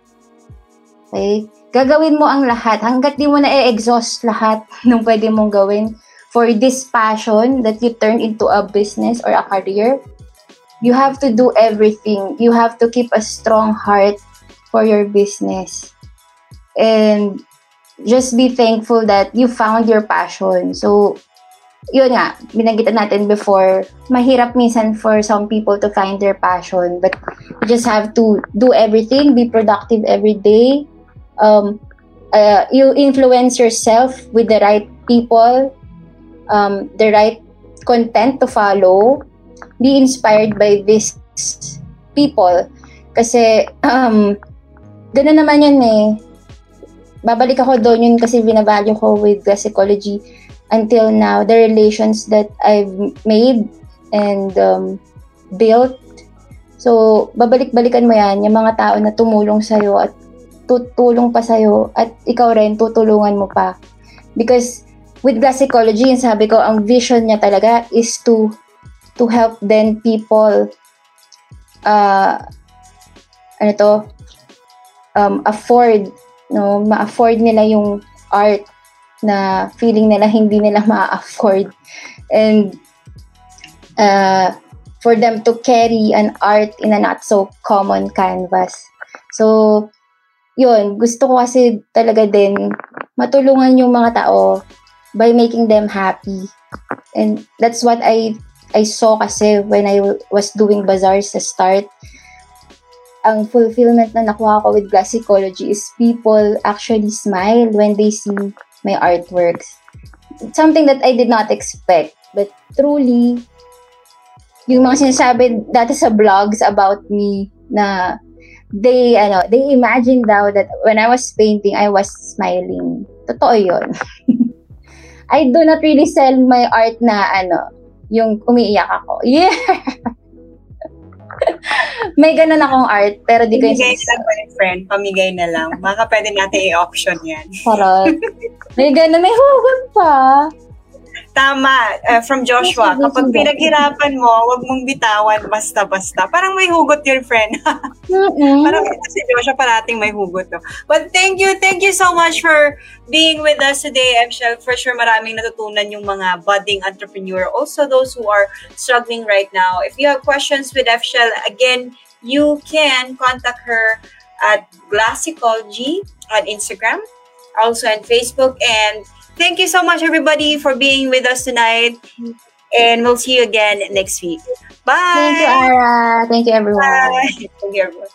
Okay? Gagawin mo ang lahat hanggat di mo na e-exhaust lahat ng pwede mong gawin for this passion that you turn into a business or a career you have to do everything. You have to keep a strong heart for your business. And just be thankful that you found your passion. So, yun nga, binanggitan natin before, mahirap minsan for some people to find their passion. But you just have to do everything, be productive every day. Um, uh, you influence yourself with the right people, um, the right content to follow, be inspired by these people. Kasi, um, gano'n naman yan eh. Babalik ako doon yun kasi binavalue ko with the psychology until now, the relations that I've made and um, built. So, babalik-balikan mo yan, yung mga tao na tumulong sa'yo at tutulong pa sa'yo at ikaw rin tutulungan mo pa. Because with glass psychology, yung sabi ko, ang vision niya talaga is to to help then people uh, ano to um, afford no ma-afford nila yung art na feeling nila hindi nila ma-afford and uh, for them to carry an art in a not so common canvas. So, yun, gusto ko kasi talaga din matulungan yung mga tao by making them happy. And that's what I I saw kasi when I was doing bazaars sa start. Ang fulfillment na nakuha ko with glass ecology is people actually smile when they see my artworks. Something that I did not expect. But truly, yung mga sinasabi dati sa blogs about me na they ano they imagine daw that when I was painting I was smiling. Totoo 'yon. I do not really sell my art na ano, yung umiiyak ako. Yeah. May ganun akong art, pero di ko yung Pamigay na lang, friend. Pamigay na lang. Baka pwede natin i-auction yan. Parang, may ganun, may hugot pa. Tama, uh, from Joshua. Kapag pinaghirapan mo, wag mong bitawan basta-basta. Parang may hugot yun, friend. Parang si Joshua parating may hugot. No? But thank you, thank you so much for being with us today. I'm sure for sure maraming natutunan yung mga budding entrepreneur. Also those who are struggling right now. If you have questions with Fshel, again, you can contact her at Glassicology on Instagram, also on Facebook, and Thank you so much, everybody, for being with us tonight. And we'll see you again next week. Bye. Thank you, Ara. Thank you, everyone. Bye. Thank you, everyone.